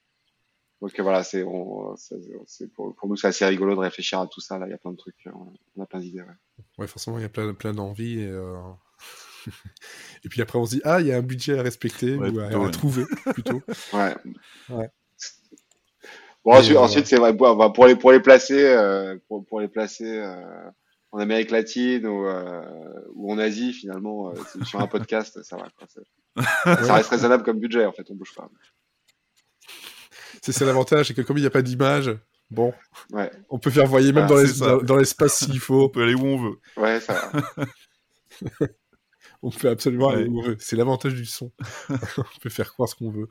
[SPEAKER 7] Donc voilà, c'est on- c'est c'est pour, pour nous c'est assez rigolo de réfléchir à tout ça. Là, il y a plein de trucs, on a plein d'idées. Ouais.
[SPEAKER 6] Ouais, forcément, il y a plein, plein d'envies. Et, euh, [laughs] et puis après, on se dit, ah, il y a un budget à respecter
[SPEAKER 8] Ouais,
[SPEAKER 6] ou à, trouver, plutôt. [laughs]
[SPEAKER 7] Ouais.
[SPEAKER 6] Ouais.
[SPEAKER 7] Bon, ensuite,
[SPEAKER 6] euh,
[SPEAKER 7] ensuite c'est vrai, pour les pour les placer, euh, pour, pour les placer euh, en Amérique latine ou, euh, ou en Asie, finalement, euh, sur un podcast, ça va. Quoi, [laughs] ça reste raisonnable comme budget, en fait, on bouge pas.
[SPEAKER 6] C'est ça l'avantage, c'est que comme il n'y a pas d'image, bon,
[SPEAKER 7] Ouais,
[SPEAKER 6] on peut faire voyer même
[SPEAKER 7] Ah,
[SPEAKER 6] dans
[SPEAKER 8] c'est
[SPEAKER 6] l'es-
[SPEAKER 8] ça.
[SPEAKER 6] dans- dans l'espace s'il
[SPEAKER 8] On
[SPEAKER 6] faut.
[SPEAKER 8] peut aller où on veut.
[SPEAKER 7] ouais, ça va. [laughs]
[SPEAKER 6] On peut absolument aller où on veut. C'est l'avantage du son. [laughs] on peut faire croire ce qu'on veut.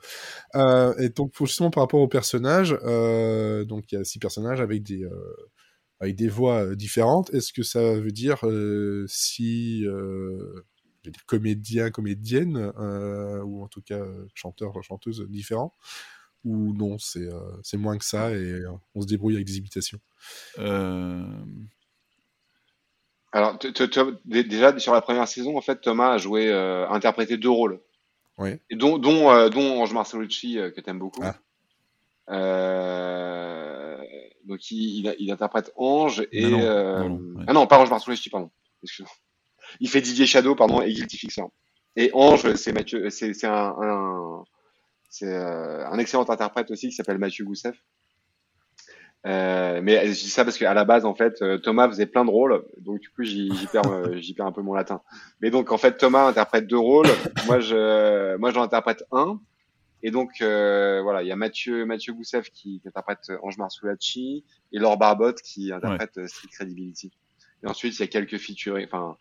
[SPEAKER 6] Euh, et donc, justement, par rapport aux personnages, euh, donc il y a six personnages avec des, euh, avec des voix euh, différentes. Est-ce que ça veut dire euh, si euh, je dire comédien, comédienne, ou en tout cas chanteur, chanteuse différents Ou non, c'est euh, moins que ça et on se débrouille avec des imitations?
[SPEAKER 8] Euh,
[SPEAKER 7] Alors, déjà, sur la première saison, en fait, Thomas a joué, euh, interprété deux rôles.
[SPEAKER 6] Oui.
[SPEAKER 7] Et dont, dont, dont Ange Marcelucci, euh, que t'aimes beaucoup.
[SPEAKER 6] Ah.
[SPEAKER 7] Donc, il, il, il interprète Ange et.
[SPEAKER 8] Non, non, non, ouais.
[SPEAKER 7] Ah non, pas Ange Marcelucci, pardon. Il fait Didier Shadow, pardon, et Guilty Fixer. Et Ange, c'est Mathieu, c'est c'est un, un, c'est euh, un excellent interprète aussi qui s'appelle Mathieu Goussef. Euh, mais je dis ça parce qu'à la base, en fait, euh, Thomas faisait plein de rôles, donc du coup, j'y perds, [laughs] j'y perds un peu mon latin. Mais donc, en fait, Thomas interprète deux rôles. Moi, je, moi, j'en interprète un. Et donc, euh, voilà, il y a Mathieu, Mathieu Goussef qui, qui interprète Ange Marsulacci et Laure Barbotte qui interprète euh, Street Credibility. Et ensuite, il y a quelques featurés, enfin,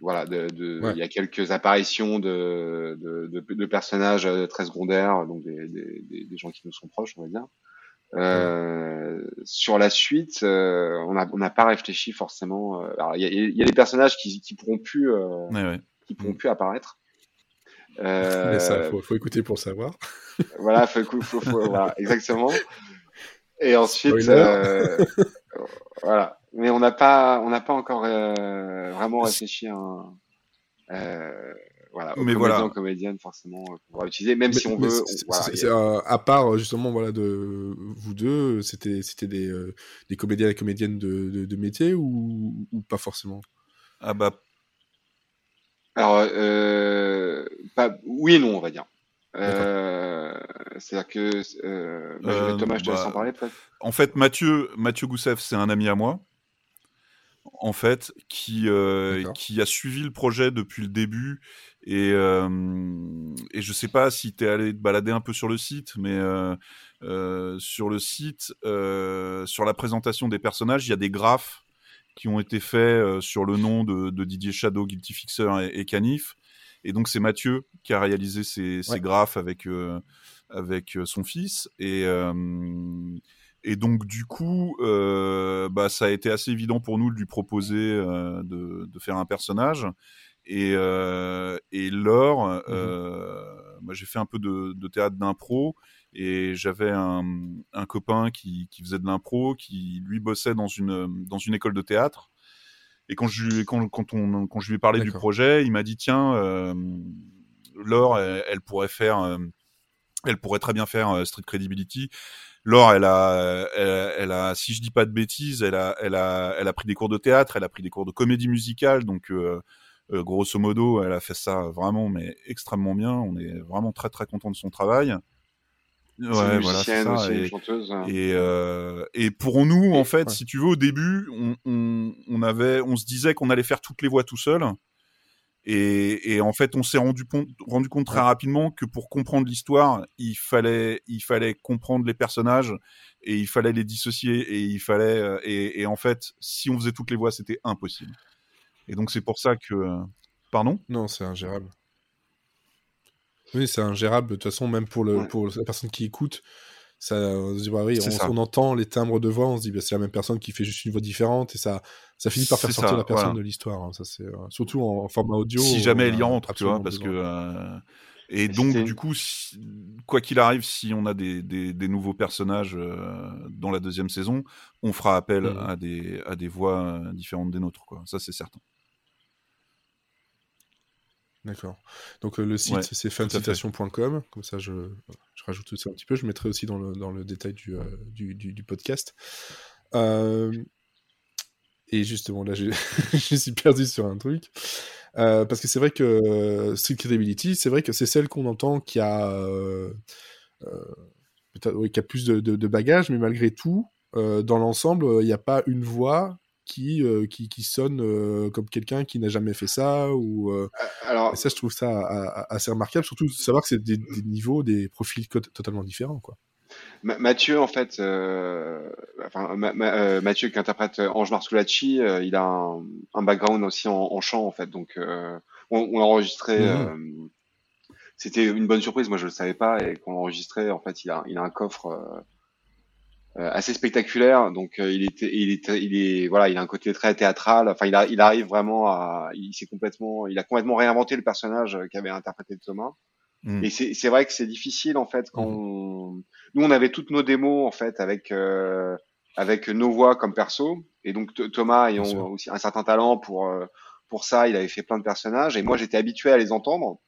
[SPEAKER 7] voilà, de, de,
[SPEAKER 6] Ouais.
[SPEAKER 7] il y a quelques apparitions de, de, de, de personnages euh, très secondaires, donc des, des, des, gens qui nous sont proches, on va dire. Euh, sur la suite, euh, on n'a on n'a pas réfléchi forcément. euh, il y a, y a des personnages qui, qui pourront plus, euh,
[SPEAKER 8] ouais, ouais.
[SPEAKER 7] qui pourront plus apparaître. Euh,
[SPEAKER 6] Mais ça, faut, faut écouter pour savoir. [laughs]
[SPEAKER 7] voilà, faut, faut, faut, faut- voilà, exactement. Et ensuite, euh, voilà. Mais on n'a pas, on n'a pas encore euh, vraiment réfléchi à un, euh, voilà, aux
[SPEAKER 8] Mais
[SPEAKER 7] comédiens,
[SPEAKER 8] voilà.
[SPEAKER 7] aux comédiennes forcément euh, qu'on va utiliser, même
[SPEAKER 6] Mais-
[SPEAKER 7] si on veut. on- voilà, il a-
[SPEAKER 6] euh, à part justement voilà de vous deux, c'était c'était des, euh, des comédiens et comédiennes de, de, de métier ou, ou pas forcément?
[SPEAKER 8] Ah bah,
[SPEAKER 7] Alors, euh, pas, oui et non, on va dire. Euh, C'est-à-dire que euh, bah,
[SPEAKER 8] Euh,
[SPEAKER 7] Thomas, je te laisse
[SPEAKER 8] bah,
[SPEAKER 7] en parler peut-être.
[SPEAKER 8] en fait, Mathieu, Mathieu Goussef, c'est un ami à moi, en fait, qui, qui a suivi le projet depuis le début. Et, et je sais pas si tu es allé te balader un peu sur le site, mais sur le site, sur la présentation des personnages, il y a des graphes qui ont été faits euh, sur le nom de, de Didier Shadow, Guilty Fixer et, et Canif. Et donc c'est Mathieu qui a réalisé ces, ces
[SPEAKER 6] Ouais.
[SPEAKER 8] graphes avec euh, avec euh, son fils et euh, et donc du coup euh, bah ça a été assez évident pour nous de lui proposer de, de faire un personnage et et Laure euh, moi j'ai fait un peu de, de théâtre d'impro et j'avais un, un copain qui, qui faisait de l'impro qui lui bossait dans une dans une école de théâtre et quand je lui, quand, quand, on, quand je lui ai parlé du projet, il m'a dit tiens, euh, Laure, elle, elle pourrait faire, euh, elle pourrait très bien faire euh, Street Credibility. Laure, elle a, elle, elle a, si je dis pas de bêtises, elle a, elle a, elle a pris des cours de théâtre, elle a pris des cours de comédie musicale, donc grosso modo, elle a fait ça vraiment, mais extrêmement bien. On est vraiment très très content de son travail. Ouais,
[SPEAKER 7] une
[SPEAKER 8] voilà, ça.
[SPEAKER 7] aussi, une
[SPEAKER 8] Et-
[SPEAKER 7] chanteuse.
[SPEAKER 8] et, euh, et pour nous, en fait,
[SPEAKER 6] ouais.
[SPEAKER 8] si tu veux, au début, on, on, on avait, on se disait qu'on allait faire toutes les voix tout seul. Et, et en fait, on s'est rendu, rendu compte très rapidement que pour comprendre l'histoire, il fallait, il fallait comprendre les personnages et il fallait les dissocier et il fallait, euh, et, et en fait, si on faisait toutes les voix, c'était impossible. Et donc c'est pour ça que, pardon?
[SPEAKER 6] Non, c'est ingérable. Oui, c'est ingérable. De toute façon, même pour, le,
[SPEAKER 7] Ouais.
[SPEAKER 6] pour la personne qui écoute, ça, on se dit, bah oui, on,
[SPEAKER 8] ça.
[SPEAKER 6] on entend les timbres de voix, on se dit, bah, c'est la même personne qui fait juste une voix différente et ça, ça finit par faire sortir
[SPEAKER 8] ça,
[SPEAKER 6] la personne
[SPEAKER 8] voilà.
[SPEAKER 6] de l'histoire. hein. Ça, c'est euh, surtout en, en format audio.
[SPEAKER 8] si jamais elle y rentre, tu vois,
[SPEAKER 6] absolument
[SPEAKER 8] parce que euh, et donc du coup, si- quoi qu'il arrive, si on a des, des, des nouveaux personnages euh, dans la deuxième saison, on fera appel
[SPEAKER 6] Mhm.
[SPEAKER 8] à des à des voix différentes des nôtres, quoi. Ça c'est certain.
[SPEAKER 6] D'accord. Donc euh, le site
[SPEAKER 8] Ouais,
[SPEAKER 6] c'est fancitation.com, comme ça je, je rajoute tout ça un petit peu, je mettrai aussi dans le, dans le détail du, euh, du, du, du podcast. Euh, et justement là [laughs] je, suis perdu sur un truc. Parce que c'est vrai que Street Credibility, c'est vrai que c'est celle qu'on entend qui a, qui a plus de, de, de bagages, mais malgré tout, dans l'ensemble, il n'y a pas une voix qui, euh, qui, qui sonne euh, comme quelqu'un qui n'a jamais fait ça ou euh,
[SPEAKER 7] Alors,
[SPEAKER 6] et ça, je trouve ça a- a- assez remarquable, surtout de savoir que c'est des, des niveaux, des profils totalement différents, quoi.
[SPEAKER 7] Ma- Mathieu, en fait, enfin, Ma- Ma- Mathieu qui interprète Ange Marsculacci, euh, il a un, un background aussi en, en chant, en fait. Donc, on, on l'a enregistré.
[SPEAKER 6] Mhm.
[SPEAKER 7] C'était une bonne surprise. Moi, je le savais pas. Et quand on l'a enregistré, en fait, il a, il a un coffre. Euh, euh, assez spectaculaire. Donc euh, il était, il était, il est, voilà, il a un côté très théâtral. Enfin, il, a, il arrive vraiment à, il s'est complètement, il a complètement réinventé le personnage qu'avait interprété Thomas.
[SPEAKER 8] Mm.
[SPEAKER 7] Et c'est c'est vrai que c'est difficile en fait quand on- nous on avait toutes nos démos en fait avec euh, avec nos voix comme perso et donc Th- Thomas ayant aussi un certain talent pour euh, pour ça, il avait fait plein de personnages et moi j'étais habitué à les entendre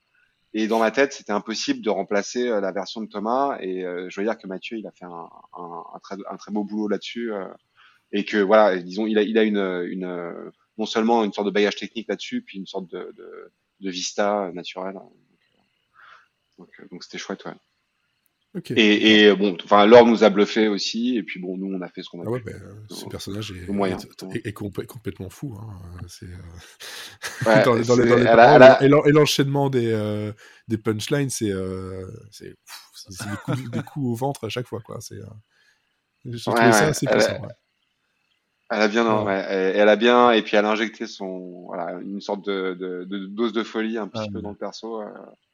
[SPEAKER 7] et dans ma tête c'était impossible de remplacer euh, la version de Thomas. Et euh, je veux dire que Mathieu il a fait un, un, un très un très beau boulot là-dessus euh, et que voilà disons il a il a une une non seulement une sorte de bagage technique là-dessus puis une sorte de de, de vista naturel. Donc euh, donc c'était chouette ouais
[SPEAKER 6] Ok.
[SPEAKER 7] et, et bon, enfin, Laure nous a bluffé aussi, et puis bon, nous on a fait ce qu'on a
[SPEAKER 6] Ah ouais, bah, ce personnage est,
[SPEAKER 7] moyen.
[SPEAKER 6] est- est- est complè- complètement fou. Euh,
[SPEAKER 7] Ouais,
[SPEAKER 6] et l'en- et l'enchaînement des, euh, des punchlines, c'est, euh, des, coups, des coups au ventre à chaque fois. Quoi. C'est, euh, j'ai trouvé
[SPEAKER 7] Ouais,
[SPEAKER 6] ça
[SPEAKER 7] ouais,
[SPEAKER 6] assez puissant.
[SPEAKER 7] Elle a bien, non,
[SPEAKER 6] Ouais.
[SPEAKER 7] elle, elle a bien, et puis elle a injecté son, voilà, une sorte de, de, de dose de folie un petit
[SPEAKER 8] Ah,
[SPEAKER 7] peu dans le perso. euh.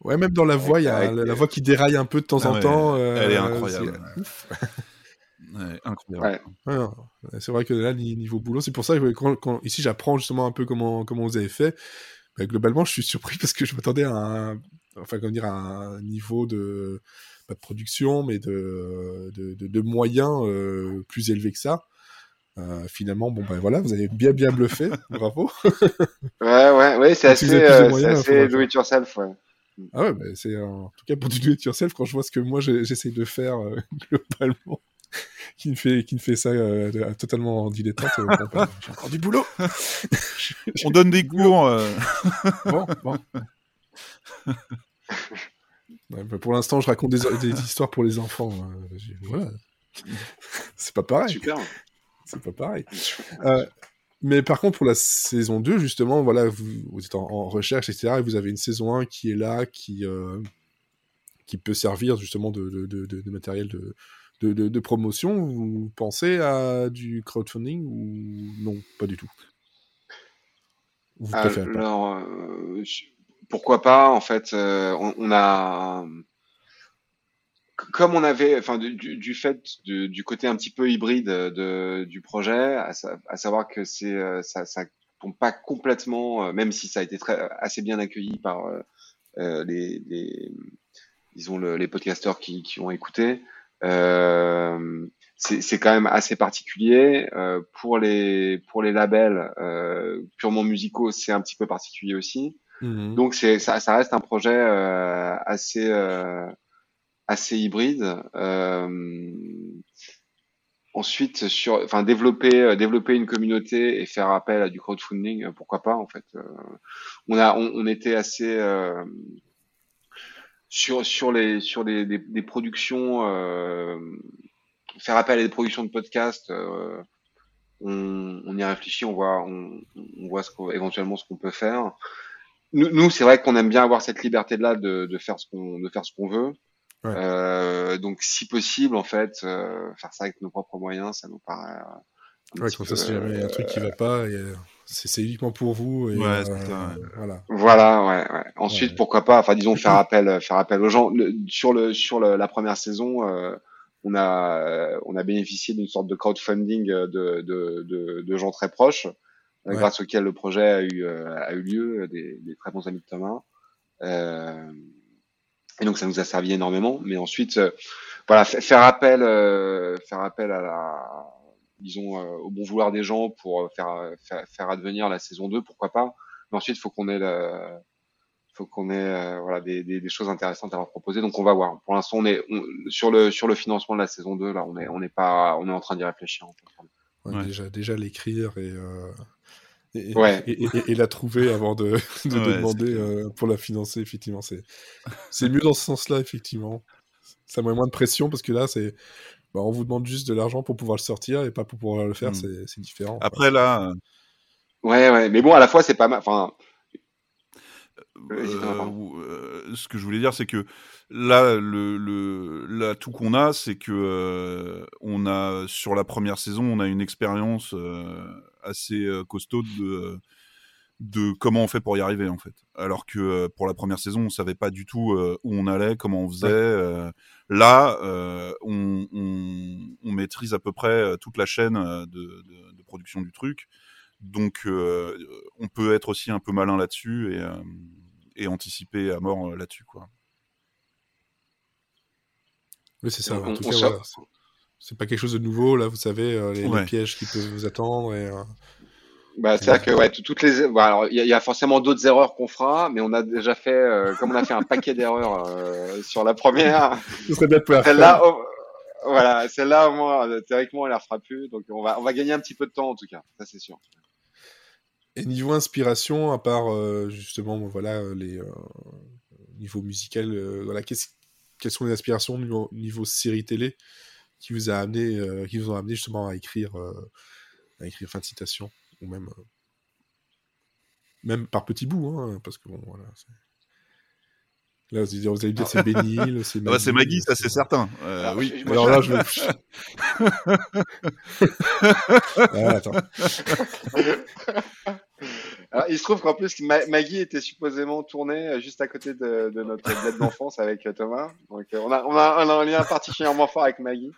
[SPEAKER 6] Ouais, même dans la voix, il y a
[SPEAKER 7] avec-
[SPEAKER 6] la, la voix qui déraille un peu de temps
[SPEAKER 8] Ah
[SPEAKER 6] en
[SPEAKER 8] ouais,
[SPEAKER 6] temps.
[SPEAKER 8] elle est
[SPEAKER 6] euh,
[SPEAKER 8] incroyable.
[SPEAKER 6] c'est-.
[SPEAKER 8] Ouais, [laughs] incroyable.
[SPEAKER 7] Ouais.
[SPEAKER 6] Ouais, non, c'est vrai que là, ni- niveau boulot, c'est pour ça que quand, quand- ici j'apprends justement un peu comment, comment vous avez fait. Bah, globalement, je suis surpris parce que je m'attendais à un, enfin, comment dire, à un niveau de, pas de production, mais de, de, de, de moyens euh, plus élevé que ça. Euh, finalement, bon, ben voilà, vous avez bien bien bluffé, [laughs] bravo.
[SPEAKER 7] Ouais, ouais, ouais, c'est assez, euh, c'est
[SPEAKER 6] moyens,
[SPEAKER 7] assez do it yourself, ouais.
[SPEAKER 6] Ah ouais, bah, c'est en tout cas pour du do it yourself, quand je vois ce que moi j'essaie de faire euh, [laughs] globalement, [laughs] qui me fait qui me fait ça euh, de- totalement en dilettante, euh, bon, bah, j'ai encore du boulot.
[SPEAKER 8] On donne des cours. euh,
[SPEAKER 6] Bon, bon. Ouais, bah, pour l'instant, je raconte des, des histoires pour les enfants. euh, j'ai- voilà. C'est pas pareil.
[SPEAKER 7] Super.
[SPEAKER 6] C'est pas pareil. Euh, mais par contre, pour la saison 2, justement, voilà, vous, êtes en, recherche, etc. Et vous avez une saison 1 qui est là, qui, euh, qui peut servir justement de, de, matériel de, de, promotion. Vous pensez à du crowdfunding ou non? Pas du tout. Vous
[SPEAKER 7] Alors, euh, pourquoi pas En fait, on a, comme on avait, enfin, du, du- du fait de- du côté un petit peu hybride de, du projet, à, sa- à savoir que c'est, euh, ça, ça tombe pas complètement, euh, même si ça a été très assez bien accueilli par euh, euh, les, les, disons le- les podcasteurs qui, qui ont écouté. Euh, c'est quand même assez particulier euh, pour les pour les labels euh, purement musicaux c'est un petit peu particulier aussi
[SPEAKER 6] Mhm.
[SPEAKER 7] donc c'est ça, ça reste un projet euh, assez euh, assez hybride. Euh, ensuite sur enfin développer euh, développer une communauté et faire appel à du crowdfunding euh, pourquoi pas en fait. On a on, on était assez sur sur les sur des, des productions euh, faire appel à des productions de podcasts euh, on, on y réfléchit on voit on, on voit ce qu'on, éventuellement ce qu'on peut faire. Nous, nous c'est vrai qu'on aime bien avoir cette liberté là de, de faire ce qu'on de faire ce qu'on veut
[SPEAKER 6] Ouais.
[SPEAKER 7] Euh, donc si possible en fait euh, faire ça avec nos propres moyens ça nous paraît euh,
[SPEAKER 6] Ouais, comme ça, si jamais il y a un truc qui va pas, et, euh, c'est c'est uniquement pour vous. Et,
[SPEAKER 8] Ouais,
[SPEAKER 6] euh,
[SPEAKER 8] ça,
[SPEAKER 6] Voilà.
[SPEAKER 7] Voilà, ouais, ouais. Ensuite,
[SPEAKER 6] Ouais.
[SPEAKER 7] pourquoi pas, enfin, disons, [laughs] faire appel, faire appel aux gens. Le- sur le, sur le- la première saison, euh, on a, euh, on a bénéficié d'une sorte de crowdfunding euh, de, de, de, de gens très proches, euh,
[SPEAKER 6] Ouais.
[SPEAKER 7] grâce auquel le projet a eu, euh, a eu lieu, euh, des, des très bons amis de Thomas. Euh, et donc, ça nous a servi énormément. Mais ensuite, euh, voilà, fa- faire appel, euh, faire appel à la, disons, euh, au bon vouloir des gens pour euh, faire, euh, faire, faire advenir la saison 2, pourquoi pas. Mais ensuite, il faut qu'on ait le, faut qu'on ait euh, voilà des, des, des choses intéressantes à leur proposer. Donc on va voir. Pour l'instant, on est on- sur le sur le financement de la saison 2 là, on est on n'est pas on est en train d'y réfléchir. En fait.
[SPEAKER 6] Ouais,
[SPEAKER 8] Ouais.
[SPEAKER 6] Déjà, déjà l'écrire et, euh, et,
[SPEAKER 7] Ouais.
[SPEAKER 6] et, et- et la trouver avant de, [laughs] de
[SPEAKER 8] Ouais,
[SPEAKER 6] demander euh, pour la financer, effectivement. C'est, c'est mieux dans ce sens-là, effectivement. Ça met moins de pression parce que là, c'est, bah, on vous demande juste de l'argent pour pouvoir le sortir et pas pour pouvoir le faire,
[SPEAKER 8] Mm.
[SPEAKER 6] c'est, c'est différent. quoi.
[SPEAKER 8] Après là, euh,
[SPEAKER 7] Ouais ouais. Mais bon, à la fois c'est pas mal. Enfin,
[SPEAKER 8] euh, euh, ce que je voulais dire, c'est que là, le, le l'atout qu'on a, c'est que euh, on a sur la première saison, on a une expérience euh, assez costaud de de comment on fait pour y arriver en fait. Alors que pour la première saison, on savait pas du tout où on allait, comment on faisait. là, on, on, on maîtrise à peu près toute la chaîne de, de, de production du truc. Donc, euh, on peut être aussi un peu malin là-dessus et, euh, et anticiper à mort euh, là-dessus, quoi.
[SPEAKER 6] Oui, c'est ça. En
[SPEAKER 7] On-
[SPEAKER 6] tout
[SPEAKER 7] on
[SPEAKER 6] cas, voilà, c'est- pas quelque chose de nouveau. Là, vous savez, euh, les, pièges qui peuvent vous attendre. Et, euh,
[SPEAKER 7] Bah, c'est vrai que ouais, tout- toutes les. bah, alors, il y, a- il y a forcément d'autres erreurs qu'on fera, mais on a déjà fait, euh, comme on a fait un paquet d'erreurs euh, sur la première. [laughs]
[SPEAKER 6] Ce serait bien de pouvoir faire.
[SPEAKER 7] Celle-là, au- voilà, celle-là au moins euh, théoriquement, on la refera plus, donc on va, on va gagner un petit peu de temps en tout cas, ça c'est sûr.
[SPEAKER 6] Et niveau inspiration, à part euh, justement, voilà, euh, les euh, niveau musical, voilà, quelles sont les aspirations niveau, niveau série télé qui vous a amené, qui vous ont amené justement à écrire, à écrire fin de citation, ou même, même par petits bouts, hein, parce que bon, voilà. Là, vous allez dire, c'est Hill, c'est
[SPEAKER 8] Ah bah, c'est Maggie, ça c'est certain. Euh,
[SPEAKER 7] Alors,
[SPEAKER 8] oui.
[SPEAKER 7] je-
[SPEAKER 6] Alors là, je. [laughs] ah, attends. [laughs]
[SPEAKER 7] Alors, il se trouve qu'en plus, Ma- Maggie était supposément tournée euh, juste à côté de, de notre bled d'enfance avec euh, Thomas. Donc, on, a, on, a, on a un lien particulièrement fort avec Maggie.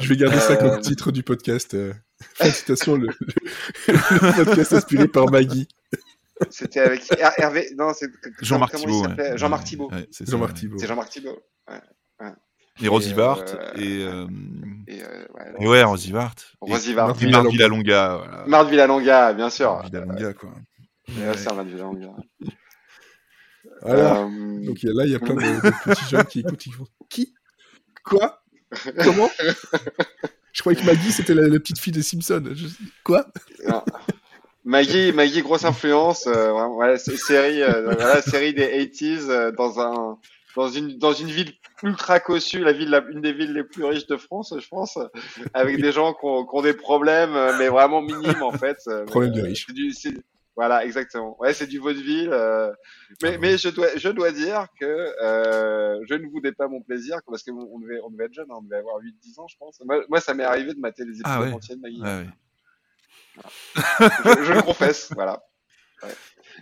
[SPEAKER 6] Je vais garder ça comme titre du podcast. Euh, [laughs] fin de citation, le, le- le podcast inspiré par Maggie.
[SPEAKER 7] C'était avec Her- Hervé. Non, c'est.
[SPEAKER 8] Jean-Marc Thibault. ouais.
[SPEAKER 7] Jean-Marc Thibault.
[SPEAKER 8] Ouais, c'est
[SPEAKER 6] Jean-Marc
[SPEAKER 8] ouais.
[SPEAKER 6] Thibault.
[SPEAKER 7] C'est Jean-Marc Thibault.
[SPEAKER 8] Et Rosie
[SPEAKER 7] Et,
[SPEAKER 8] Vart.
[SPEAKER 7] euh,
[SPEAKER 8] Et, euh,
[SPEAKER 7] Et, euh, ouais,
[SPEAKER 8] et ouais, Rosie Vart. Et-
[SPEAKER 7] Rosie Vart.
[SPEAKER 6] Marc
[SPEAKER 8] Et Villalonga. Voilà.
[SPEAKER 7] Marc Villalonga, bien sûr.
[SPEAKER 8] Villalonga, quoi.
[SPEAKER 7] Euh, c'est un Marc Villalonga.
[SPEAKER 6] Voilà.
[SPEAKER 7] Euh,
[SPEAKER 6] Donc là, il y a plein de, de petits jeunes qui écoutent. Qui font Qui? Quoi? Comment? [laughs] Je croyais que Maggie, c'était la, la petite fille des Simpsons. Je- Quoi?
[SPEAKER 7] Non. Maggie, Maggie, grosse influence. Euh, vraiment, voilà, c'est- série, euh, voilà, série des 80s euh, dans un, dans une, dans une ville ultra cossue, la ville, la- une des villes les plus riches de France, je pense, avec des gens qui ont, qui ont des problèmes, euh, mais vraiment minimes en fait. euh,
[SPEAKER 6] Problème de
[SPEAKER 7] euh,
[SPEAKER 6] riches.
[SPEAKER 7] Voilà, exactement. Ouais, c'est du vaudeville. euh, mais, mais je dois, je dois dire que euh, je ne voulais pas mon plaisir parce que on on devait, on devait être jeune, hein, on devait avoir 8-10 ans, je pense. Moi, moi, ça m'est arrivé de mater les épisodes
[SPEAKER 8] Ah ouais.
[SPEAKER 7] entiers de Maggie.
[SPEAKER 8] Ouais,
[SPEAKER 7] je, je le confesse, voilà. Ouais.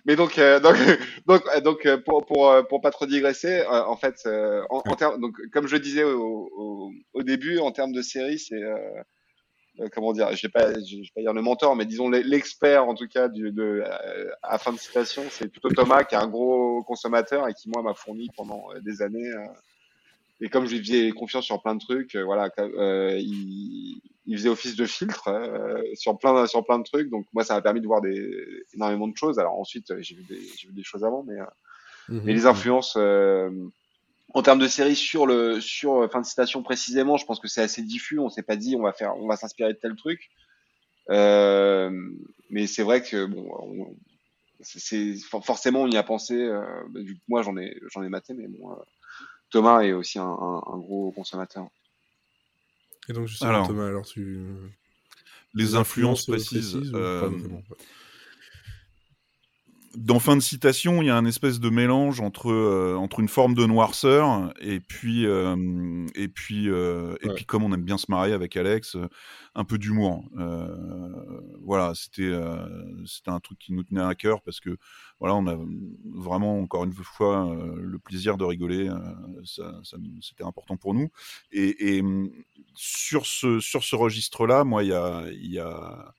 [SPEAKER 7] Mais donc, euh, donc, [laughs] donc, euh, donc, euh, pour pour euh, pour pas trop digresser, euh, en fait, euh, en, en termes, donc, comme je disais au, au, au début, en termes de série, c'est euh, euh, comment dire, je vais pas, je vais pas dire le mentor, mais disons l'e- l'expert en tout cas du, de euh, à fin de citation, c'est plutôt Thomas qui est un gros consommateur et qui moi m'a fourni pendant des années. euh, et comme je lui faisais confiance sur plein de trucs, euh, voilà, euh, il, il faisait office de filtre euh, sur plein sur plein de trucs. Donc moi, ça m'a permis de voir des, énormément de choses. Alors ensuite, euh, j'ai vu des j'ai vu des choses avant, mais euh,
[SPEAKER 6] Mhm.
[SPEAKER 7] mais les influences euh, en termes de série sur le sur euh, fin de citation précisément, je pense que c'est assez diffus. On s'est pas dit on va faire on va s'inspirer de tel truc. Euh, mais c'est vrai que bon, on- c'est c'est- for- forcément on y a pensé. Euh, bah, vu que moi j'en ai j'en ai maté, mais bon, euh, Thomas est aussi un, un, un gros consommateur.
[SPEAKER 6] Et donc, justement,
[SPEAKER 8] Alors.
[SPEAKER 6] Thomas, alors tu.
[SPEAKER 8] Les influences
[SPEAKER 6] euh,
[SPEAKER 8] précises.
[SPEAKER 6] ou
[SPEAKER 8] euh, dans fin de citation, il y a un espèce de mélange entre euh, entre une forme de noirceur et puis euh, et puis euh, et
[SPEAKER 6] Ouais.
[SPEAKER 8] puis comme on aime bien se marier avec Alex, euh, un peu d'humour. Euh, voilà, c'était euh, c'était un truc qui nous tenait à cœur parce que voilà, on a vraiment encore une fois le plaisir de rigoler. ça, ça- c'était important pour nous. Et, et hum, sur ce sur ce registre-là, moi, il y a il y a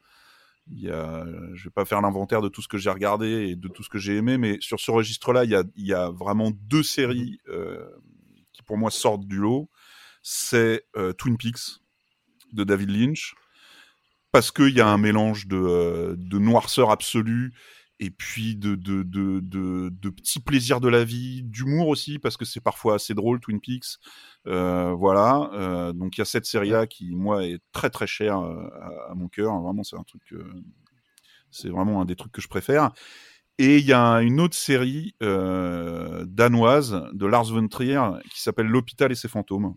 [SPEAKER 8] il y a, je vais pas faire l'inventaire de tout ce que j'ai regardé et de tout ce que j'ai aimé, mais sur ce registre-là, il y a, il y a vraiment deux séries euh, qui pour moi sortent du lot. C'est euh, Twin Peaks de David Lynch, parce qu'il y a un mélange de, euh, de noirceur absolue et puis de, petits plaisirs de la vie, d'humour aussi, parce que c'est parfois assez drôle, Twin Peaks. Euh, voilà, euh, donc il y a cette série-là qui, moi, est très très chère euh, à, mon cœur. Vraiment, c'est un truc, c'est vraiment un des trucs que je préfère. Et il y a une autre série danoise de Lars von Trier qui s'appelle L'hôpital et ses fantômes.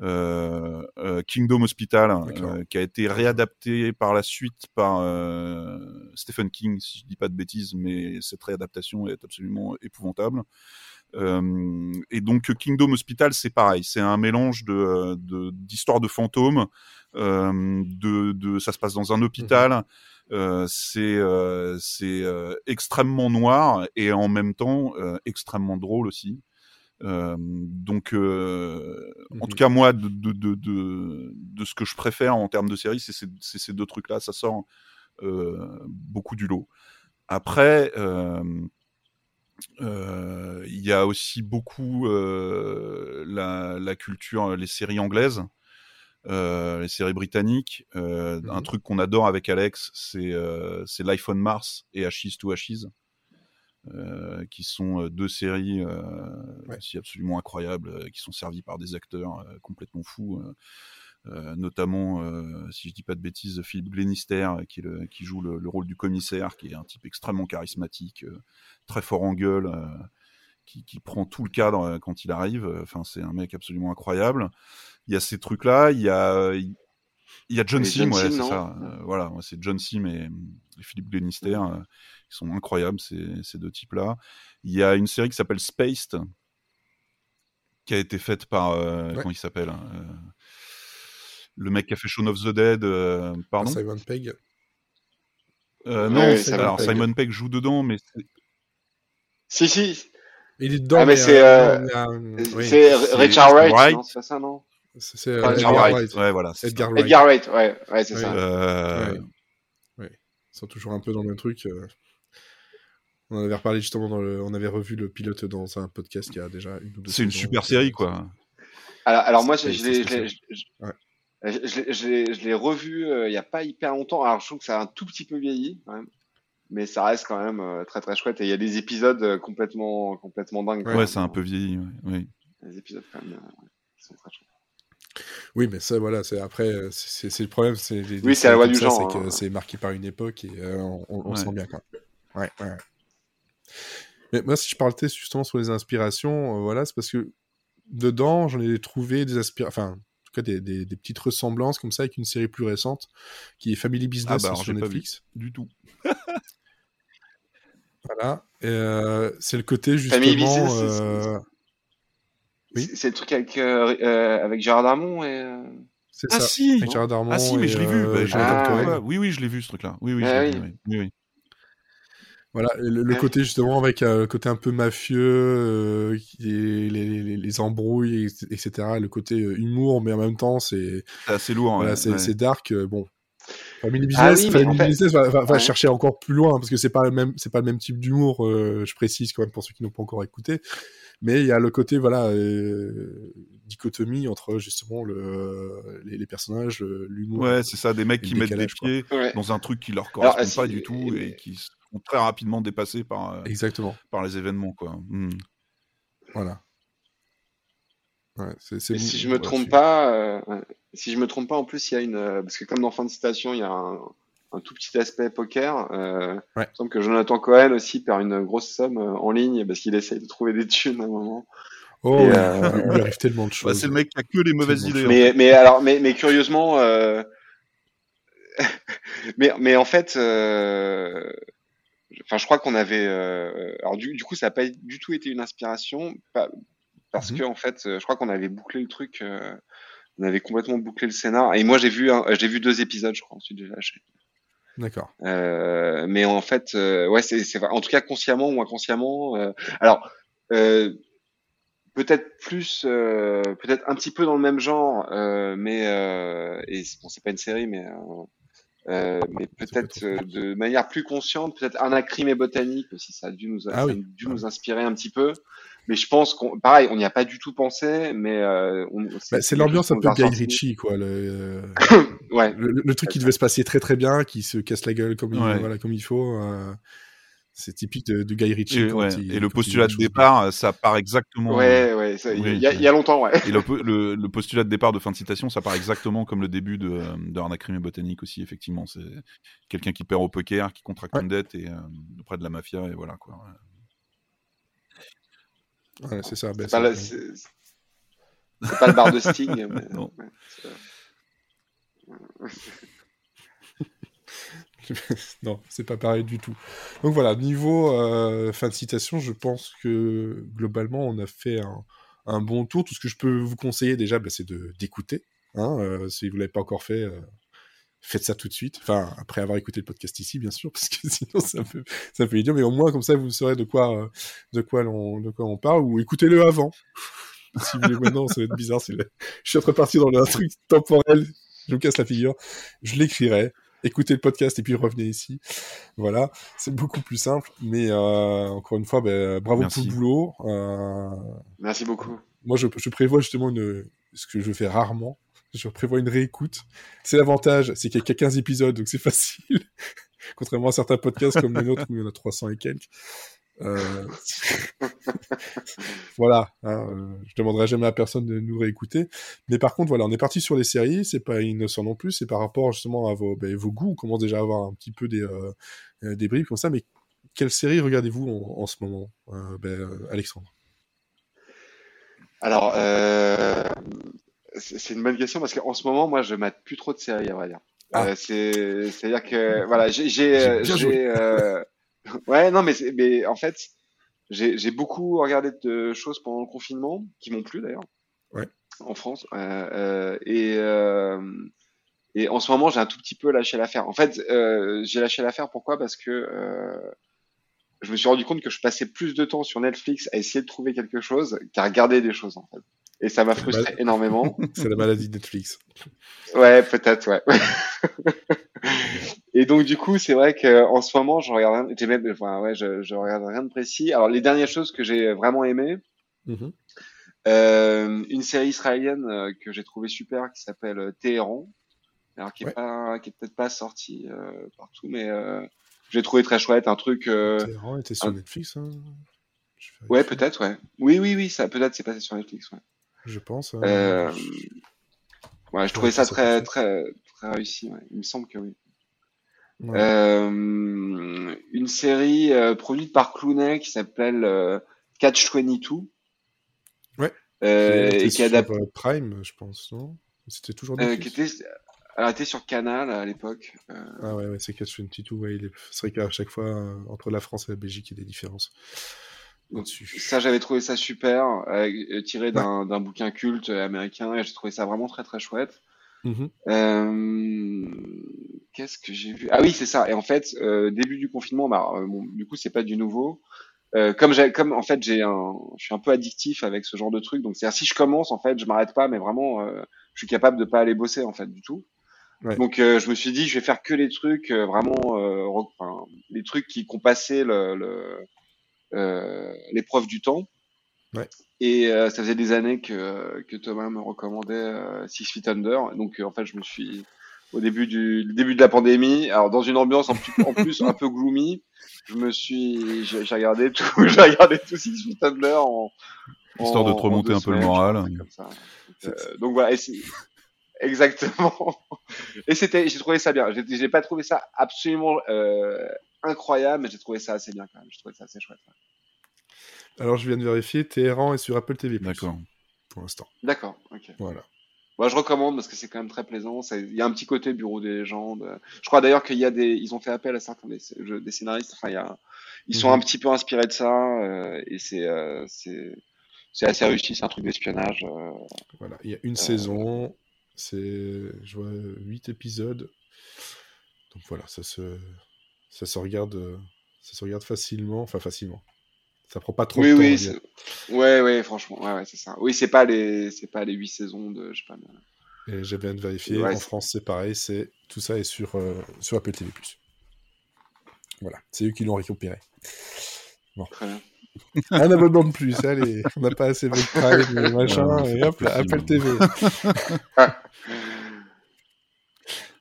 [SPEAKER 8] Euh, euh, Kingdom Hospital,
[SPEAKER 6] D'accord.
[SPEAKER 8] euh, qui a été réadapté par la suite par euh, Stephen King, si je dis pas de bêtises, mais cette réadaptation est absolument épouvantable. Euh, et donc Kingdom Hospital, c'est pareil, c'est un mélange de de- d'histoires de, fantômes. Euh, de, de, ça se passe dans un hôpital. Euh, c'est euh, c'est euh, extrêmement noir et en même temps euh, extrêmement drôle aussi. Euh, donc, euh, en
[SPEAKER 6] Mhm.
[SPEAKER 8] tout cas, moi, de, de, de, de, de ce que je préfère en termes de série, c'est ces, deux trucs-là. Ça sort euh, beaucoup du lot. Après, il y a aussi beaucoup la, la culture, les séries anglaises, les séries britanniques. Euh,
[SPEAKER 6] Mhm.
[SPEAKER 8] Un truc qu'on adore avec Alex, c'est on Mars et Ashes to Ashes. Euh, qui sont euh, deux séries euh,
[SPEAKER 6] Ouais.
[SPEAKER 8] aussi absolument incroyables, euh, qui sont servies par des acteurs euh, complètement fous, euh, euh, notamment, euh, si je dis pas de bêtises, Philippe Glenister, qui, est le- qui joue le, le rôle du commissaire, qui est un type extrêmement charismatique, euh, très fort en gueule, euh, qui, qui prend tout le cadre quand il arrive. Enfin, c'est un mec absolument incroyable. Il y a ces trucs-là, il y a, il y a John Sim, ouais, c'est ça. Euh, voilà, c'est John Sim et, et Philippe Glenister. euh, ils sont incroyables, ces, ces deux types-là. Il y a une série qui s'appelle Spaced, qui a été faite par. euh,
[SPEAKER 6] Ouais.
[SPEAKER 8] Comment il s'appelle euh, Le mec qui a fait Shaun of the Dead. euh, pardon
[SPEAKER 6] Simon Pegg.
[SPEAKER 8] Euh, Non,
[SPEAKER 7] ouais, Simon
[SPEAKER 8] alors
[SPEAKER 7] Pegg.
[SPEAKER 8] Simon Pegg joue dedans, mais c'est-
[SPEAKER 7] Si, si,
[SPEAKER 6] Il est dedans,
[SPEAKER 7] Ah, mais c'est,
[SPEAKER 6] euh,
[SPEAKER 7] euh,
[SPEAKER 6] oui.
[SPEAKER 7] c'est Richard Wright,
[SPEAKER 8] Wright.
[SPEAKER 7] non, c'est pas ça, non
[SPEAKER 6] C'est euh,
[SPEAKER 7] Edgar
[SPEAKER 6] Edgar
[SPEAKER 7] Wright.
[SPEAKER 6] Wright.
[SPEAKER 8] ouais, voilà. c'est
[SPEAKER 6] Edgar. Wright.
[SPEAKER 7] Edgar Wright, ouais, ouais, c'est
[SPEAKER 6] Oui.
[SPEAKER 7] ça.
[SPEAKER 8] Euh,
[SPEAKER 6] Ouais. Ouais. Ils sont toujours un peu dans le même truc. euh. On en avait reparlé justement dans le... On avait revu le pilote dans un podcast qui a déjà une ou deux
[SPEAKER 8] C'est une super série, quoi.
[SPEAKER 7] Alors, alors moi, je, l'ai, revu euh, il y a pas hyper longtemps. Alors, je trouve que ça a un tout petit peu vieilli, quand même. Mais ça reste quand même euh, très très chouette. Et il y a des épisodes euh, complètement complètement dingues.
[SPEAKER 8] Ouais, c'est un peu vieilli. ouais, oui.
[SPEAKER 7] Des épisodes quand même. euh, sont très chouettes.
[SPEAKER 6] Oui, mais ça, voilà, c'est après, c'est le problème. c'est les- les
[SPEAKER 7] Oui, c'est la loi du
[SPEAKER 6] ça,
[SPEAKER 7] genre,
[SPEAKER 6] C'est
[SPEAKER 7] hein.
[SPEAKER 6] c'est marqué par une époque et euh, on, on- on
[SPEAKER 8] Ouais.
[SPEAKER 6] sent bien quand même. Ouais, ouais. Mais moi, si je parlais justement sur les inspirations, euh, voilà, c'est parce que dedans, j'en ai trouvé des inspirations, enfin, en tout cas, des, des- des petites ressemblances comme ça avec une série plus récente qui est Family Business
[SPEAKER 8] Ah bah, alors,
[SPEAKER 6] sur
[SPEAKER 8] pas
[SPEAKER 6] Netflix.
[SPEAKER 8] Du tout. [laughs]
[SPEAKER 6] Voilà. Euh, c'est le côté
[SPEAKER 7] Family
[SPEAKER 6] justement.
[SPEAKER 7] Business, c'est-
[SPEAKER 6] euh, Oui?
[SPEAKER 7] C'est- le truc avec euh, euh, avec Gérard Darmon et.
[SPEAKER 6] c'est
[SPEAKER 8] Ah
[SPEAKER 6] ça.
[SPEAKER 8] si
[SPEAKER 6] Avec Gérard Darmon
[SPEAKER 8] Ah si, mais
[SPEAKER 6] et,
[SPEAKER 8] je l'ai vu. bah,
[SPEAKER 7] Ah,
[SPEAKER 8] ouais, Oui, oui, je l'ai vu ce truc-là. Oui, oui,
[SPEAKER 7] Ah
[SPEAKER 8] l'ai
[SPEAKER 7] oui.
[SPEAKER 8] vu. oui. Oui, oui.
[SPEAKER 6] Voilà, et le, côté justement avec euh, le côté un peu mafieux, euh, les, les, les embrouilles, et- etc. Le côté euh, humour, mais en même temps, c'est
[SPEAKER 8] C'est assez lourd.
[SPEAKER 6] voilà,
[SPEAKER 8] ouais,
[SPEAKER 6] c'est
[SPEAKER 8] ouais.
[SPEAKER 6] dark. euh, bon, Family
[SPEAKER 7] Ah
[SPEAKER 6] Business,
[SPEAKER 7] oui, mais
[SPEAKER 6] Family
[SPEAKER 7] en fait-
[SPEAKER 6] Business va, va- va
[SPEAKER 7] Ouais.
[SPEAKER 6] chercher encore plus loin parce que c'est pas le même, c'est pas le même type d'humour. euh, je précise quand même pour ceux qui n'ont pas encore écouté, mais il y a le côté voilà euh, dichotomie entre justement le, les, les personnages, l'humour.
[SPEAKER 8] Ouais, c'est ça, des mecs
[SPEAKER 6] Et
[SPEAKER 8] qui mettent des pieds
[SPEAKER 7] Ouais.
[SPEAKER 8] dans un truc qui leur correspond
[SPEAKER 7] Alors,
[SPEAKER 8] pas du tout
[SPEAKER 7] mais-
[SPEAKER 8] et qui sont très rapidement dépassés par, euh,
[SPEAKER 6] Exactement.
[SPEAKER 8] par les événements, quoi. Hmm.
[SPEAKER 6] Voilà. Ouais,
[SPEAKER 7] si je me trompe pas, euh, si je me trompe pas, en plus il y a une, euh, parce que comme dans fin de citation, il y a un, un tout petit aspect poker. Euh,
[SPEAKER 6] Ouais.
[SPEAKER 7] Il me semble que Jonathan Cohen aussi perd une grosse somme euh, en ligne parce qu'il essaye de trouver des thunes à un moment.
[SPEAKER 6] Oh,
[SPEAKER 7] Et, euh,
[SPEAKER 6] il arrive tellement de
[SPEAKER 8] Bah,
[SPEAKER 6] choses.
[SPEAKER 8] c'est le mec qui a que les mauvaises idées.
[SPEAKER 7] Mais, mais alors, mais, mais curieusement, euh... [laughs] mais, mais en fait, euh... enfin, je crois qu'on avait, euh... alors du, du coup, ça n'a pas du tout été une inspiration, pas- parce
[SPEAKER 6] Mhm.
[SPEAKER 7] que en fait, euh, je crois qu'on avait bouclé le truc, euh... on avait complètement bouclé le scénar. Et moi, j'ai vu, un- j'ai vu deux épisodes, je crois, ensuite j'ai lâché.
[SPEAKER 6] D'accord.
[SPEAKER 7] Euh, mais en fait, euh, ouais, c'est, en tout cas consciemment ou inconsciemment. euh, alors, euh, peut-être plus, euh, peut-être un petit peu dans le même genre, euh, mais euh, et bon, c'est pas une série, mais euh, mais peut-être euh, de manière plus consciente, peut-être Anacrime et botanique aussi, ça a dû nous,
[SPEAKER 6] Ah
[SPEAKER 7] ça a
[SPEAKER 6] oui.
[SPEAKER 7] dû nous inspirer un petit peu. Mais je pense qu'on, pareil, on n'y a pas du tout pensé, mais euh, on,
[SPEAKER 6] Bah, c'est l'ambiance un peu
[SPEAKER 7] a
[SPEAKER 6] Guy. Ritchie, quoi. Le, euh, [coughs]
[SPEAKER 7] Ouais.
[SPEAKER 6] le, le truc qui devait se passer très très bien, qui se casse la gueule comme, il, voilà, comme il faut. euh, c'est typique de, de Guy Ritchie.
[SPEAKER 8] Et,
[SPEAKER 6] quand
[SPEAKER 8] ouais,
[SPEAKER 6] il-
[SPEAKER 8] et le postulat de départ, ça part exactement.
[SPEAKER 7] Ouais, ouais, ça, il
[SPEAKER 8] Oui,
[SPEAKER 7] y, a- il y a longtemps, ouais.
[SPEAKER 8] Et le, po- le, le postulat de départ de fin de citation, ça part exactement comme le début de, euh, de Anacrime et Botanique aussi, effectivement. C'est quelqu'un qui perd au poker, qui contracte
[SPEAKER 6] Ouais.
[SPEAKER 8] une dette et, euh, auprès de la mafia, et voilà quoi. ouais.
[SPEAKER 6] c'est ça. ben,
[SPEAKER 7] C'est pas,
[SPEAKER 6] ça-
[SPEAKER 7] le- c'est- c'est pas le bar de Sting. [laughs] mais,
[SPEAKER 8] Non. [laughs]
[SPEAKER 6] non, c'est pas pareil du tout. Donc voilà, niveau euh, fin de citation, je pense que globalement, on a fait un, bon tour. Tout ce que je peux vous conseiller déjà, bah, c'est d'écouter. Hein, euh, si vous l'avez pas encore fait, euh, faites ça tout de suite. Enfin, après avoir écouté le podcast ici, bien sûr, [laughs] parce que sinon c'est un peu, c'est un peu idiot. Mais au moins comme ça, vous saurez de quoi, de quoi l'on, de quoi on parle, ou écoutez-le avant. [laughs] si vous voulez maintenant, ça va être bizarre. Je suis partir dans un truc temporel, je me casse la figure. Je l'écrirai. Écoutez le podcast et puis revenez ici. Voilà, c'est beaucoup plus simple. Mais euh, encore une fois, ben, bravo
[SPEAKER 8] Merci.
[SPEAKER 6] pour le boulot. Euh,
[SPEAKER 7] Merci beaucoup.
[SPEAKER 6] moi, je, je prévois justement une, ce que je fais rarement. Je prévois une réécoute. C'est l'avantage, c'est qu'il y a qu'à 15 épisodes, donc c'est [laughs] facile. Contrairement à certains podcasts comme le nôtre où il y en a 300 et quelques. Euh, [laughs] voilà, hein, euh, je demanderai jamais à personne de nous réécouter. Mais par contre, voilà, on est parti sur les séries. C'est pas innocent non plus. C'est par rapport justement à vos, ben, vos goûts. On commence déjà à avoir un petit peu des, euh, euh, des bribes comme ça. Mais quelle série regardez-vous en, en ce moment, euh, ben, Alexandre?
[SPEAKER 7] Alors, c'est une bonne question parce qu'en ce moment, moi, je mate plus trop de séries, à vrai dire.
[SPEAKER 6] Ah.
[SPEAKER 7] C'est, c'est-à-dire que, voilà, j'ai, ouais, non, mais, en fait, j'ai, beaucoup regardé de choses pendant le confinement qui m'ont plu d'ailleurs.
[SPEAKER 6] Ouais.
[SPEAKER 7] En France. Euh, euh, et, euh, et en ce moment, j'ai un tout petit peu lâché l'affaire. En fait, j'ai lâché l'affaire pourquoi? Parce que je me suis rendu compte que je passais plus de temps sur Netflix à essayer de trouver quelque chose qu'à regarder des choses en fait. Et ça m'a frustré
[SPEAKER 6] mal.
[SPEAKER 7] énormément. [laughs]
[SPEAKER 6] C'est la maladie de Netflix.
[SPEAKER 7] Ouais, peut-être, ouais. [laughs] Et donc du coup, c'est vrai que en ce moment, je regarde rien, j'ai même, enfin, ouais, je, je regarde rien de précis. Alors les dernières choses que j'ai vraiment aimées,
[SPEAKER 6] Mhm.
[SPEAKER 7] euh, une série israélienne euh, que j'ai trouvé super qui s'appelle euh, Téhéran, alors qui est
[SPEAKER 6] Ouais.
[SPEAKER 7] pas, qui est peut-être pas sortie euh, partout, mais euh, j'ai trouvé très chouette, un truc.
[SPEAKER 6] Téhéran était sur
[SPEAKER 7] un-
[SPEAKER 6] Netflix, hein
[SPEAKER 7] Ouais, peut-être, ouais. Oui, oui, oui, ça peut-être c'est passé sur Netflix, ouais.
[SPEAKER 6] Je pense. hein.
[SPEAKER 7] Euh, Ouais, je trouvais ça
[SPEAKER 6] ça
[SPEAKER 7] très, très, très réussi. Ouais. Il me semble que oui. Euh, une série euh, produite par Clooney qui s'appelle Catch 22.
[SPEAKER 6] Ouais.
[SPEAKER 7] Et qui
[SPEAKER 6] sur,
[SPEAKER 7] adapte,
[SPEAKER 6] Prime, je pense, non? C'était toujours
[SPEAKER 7] qui était, elle était sur Canal à l'époque. Euh,
[SPEAKER 6] Ah ouais, ouais c'est Catch 22, ouais, c'est vrai qu'à chaque fois, euh, entre la France et la Belgique, il y a des différences.
[SPEAKER 7] Ça, j'avais trouvé ça super, euh, tiré d'un d'un bouquin culte américain, et j'ai trouvé ça vraiment très très chouette.
[SPEAKER 6] Mhm.
[SPEAKER 7] Euh, Qu'est-ce que j'ai vu? Ah oui, c'est ça. Et en fait, euh, début du confinement, bah, euh, bon, du coup, c'est pas du nouveau. Euh, comme j'ai, comme en fait, j'ai un, je suis un peu addictif avec ce genre de truc. Donc, c'est-à-dire si je commence, en fait, je m'arrête pas, mais vraiment, euh, je suis capable de pas aller bosser en fait du tout.
[SPEAKER 6] Ouais.
[SPEAKER 7] Donc, euh, je me suis dit, je vais faire que les trucs euh, vraiment, euh, enfin, les trucs qui, qui ont passé le, le, euh, l'épreuve du temps.
[SPEAKER 6] Ouais.
[SPEAKER 7] Et euh, ça faisait des années que, que Thomas me recommandait euh, Six Feet Under. Donc euh, en fait, je me suis au début du début de la pandémie, alors dans une ambiance en plus, en plus un peu gloomy, je me suis j'ai regardé tout, [laughs] j'ai regardé tout Six Feet Under en,
[SPEAKER 8] Histoire de te remonter un peu le moral.
[SPEAKER 7] comme ça. Donc, euh, donc voilà, et exactement. [laughs] Et c'était, j'ai trouvé ça bien. J'ai j'ai pas trouvé ça absolument euh, incroyable, mais j'ai trouvé ça assez bien quand même. J'ai trouvé ça assez chouette.
[SPEAKER 6] Alors, je viens de vérifier, Téhéran est sur Apple TV+.
[SPEAKER 8] D'accord.
[SPEAKER 6] Pour l'instant.
[SPEAKER 7] D'accord. Ok.
[SPEAKER 6] Voilà.
[SPEAKER 7] Moi, je recommande parce que c'est quand même très plaisant. Il y a un petit côté bureau des légendes. Je crois d'ailleurs qu'il y a des, ils ont fait appel à certains des, jeux- des scénaristes. Enfin, il y a, ils sont
[SPEAKER 6] Mhm.
[SPEAKER 7] un petit peu inspirés de ça euh, et c'est, euh, c'est, c'est assez réussi. C'est un truc d'espionnage. euh.
[SPEAKER 6] Voilà. Il y a une saison, c'est, je vois, 8 épisodes. Donc voilà, ça se, ça se regarde, euh, ça se regarde facilement. Enfin, facilement. Ça prend pas trop
[SPEAKER 7] Oui,
[SPEAKER 6] de temps.
[SPEAKER 7] oui, ouais, ouais, franchement, ouais, ouais, c'est ça. Oui, c'est pas les, c'est pas les huit saisons de, je sais pas. mais-
[SPEAKER 6] Et j'ai bien de vérifier.
[SPEAKER 7] Ouais,
[SPEAKER 6] en France, c'est pareil. C'est tout ça est sur euh, sur Apple TV+. Voilà, c'est eux qui l'ont récupéré.
[SPEAKER 7] Très bien. [laughs]
[SPEAKER 6] Un abonnement de plus, allez, on n'a pas assez de Prime, [laughs] et machin,
[SPEAKER 8] Ouais,
[SPEAKER 6] et hop, là. Apple TV. [laughs]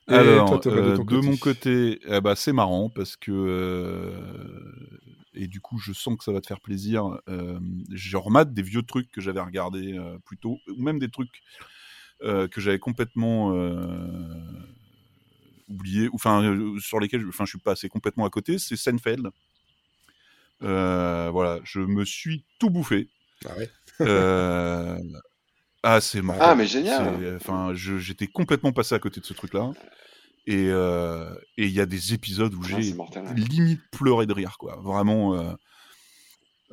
[SPEAKER 6] Et
[SPEAKER 8] Alors,
[SPEAKER 6] toi,
[SPEAKER 8] euh,
[SPEAKER 6] de ton
[SPEAKER 8] de
[SPEAKER 6] côté
[SPEAKER 8] mon côté, eh ben, c'est marrant parce que euh, et du coup, je sens que ça va te faire plaisir. Euh, je remate des vieux trucs que j'avais regardés euh, plus tôt, ou même des trucs euh, que j'avais complètement euh, oubliés, ou enfin euh, sur lesquels, je- enfin, je suis passé complètement à côté. C'est Seinfeld. Euh, voilà, je me suis tout bouffé.
[SPEAKER 6] Ah ouais.
[SPEAKER 8] Euh, ah, c'est marrant.
[SPEAKER 7] Ah, mais génial.
[SPEAKER 8] C'est- Enfin, j'étais complètement passé à côté de ce truc-là. Et euh, et il y a des épisodes où
[SPEAKER 7] Ah,
[SPEAKER 8] j'ai limite pleuré de rire, quoi. Vraiment. euh,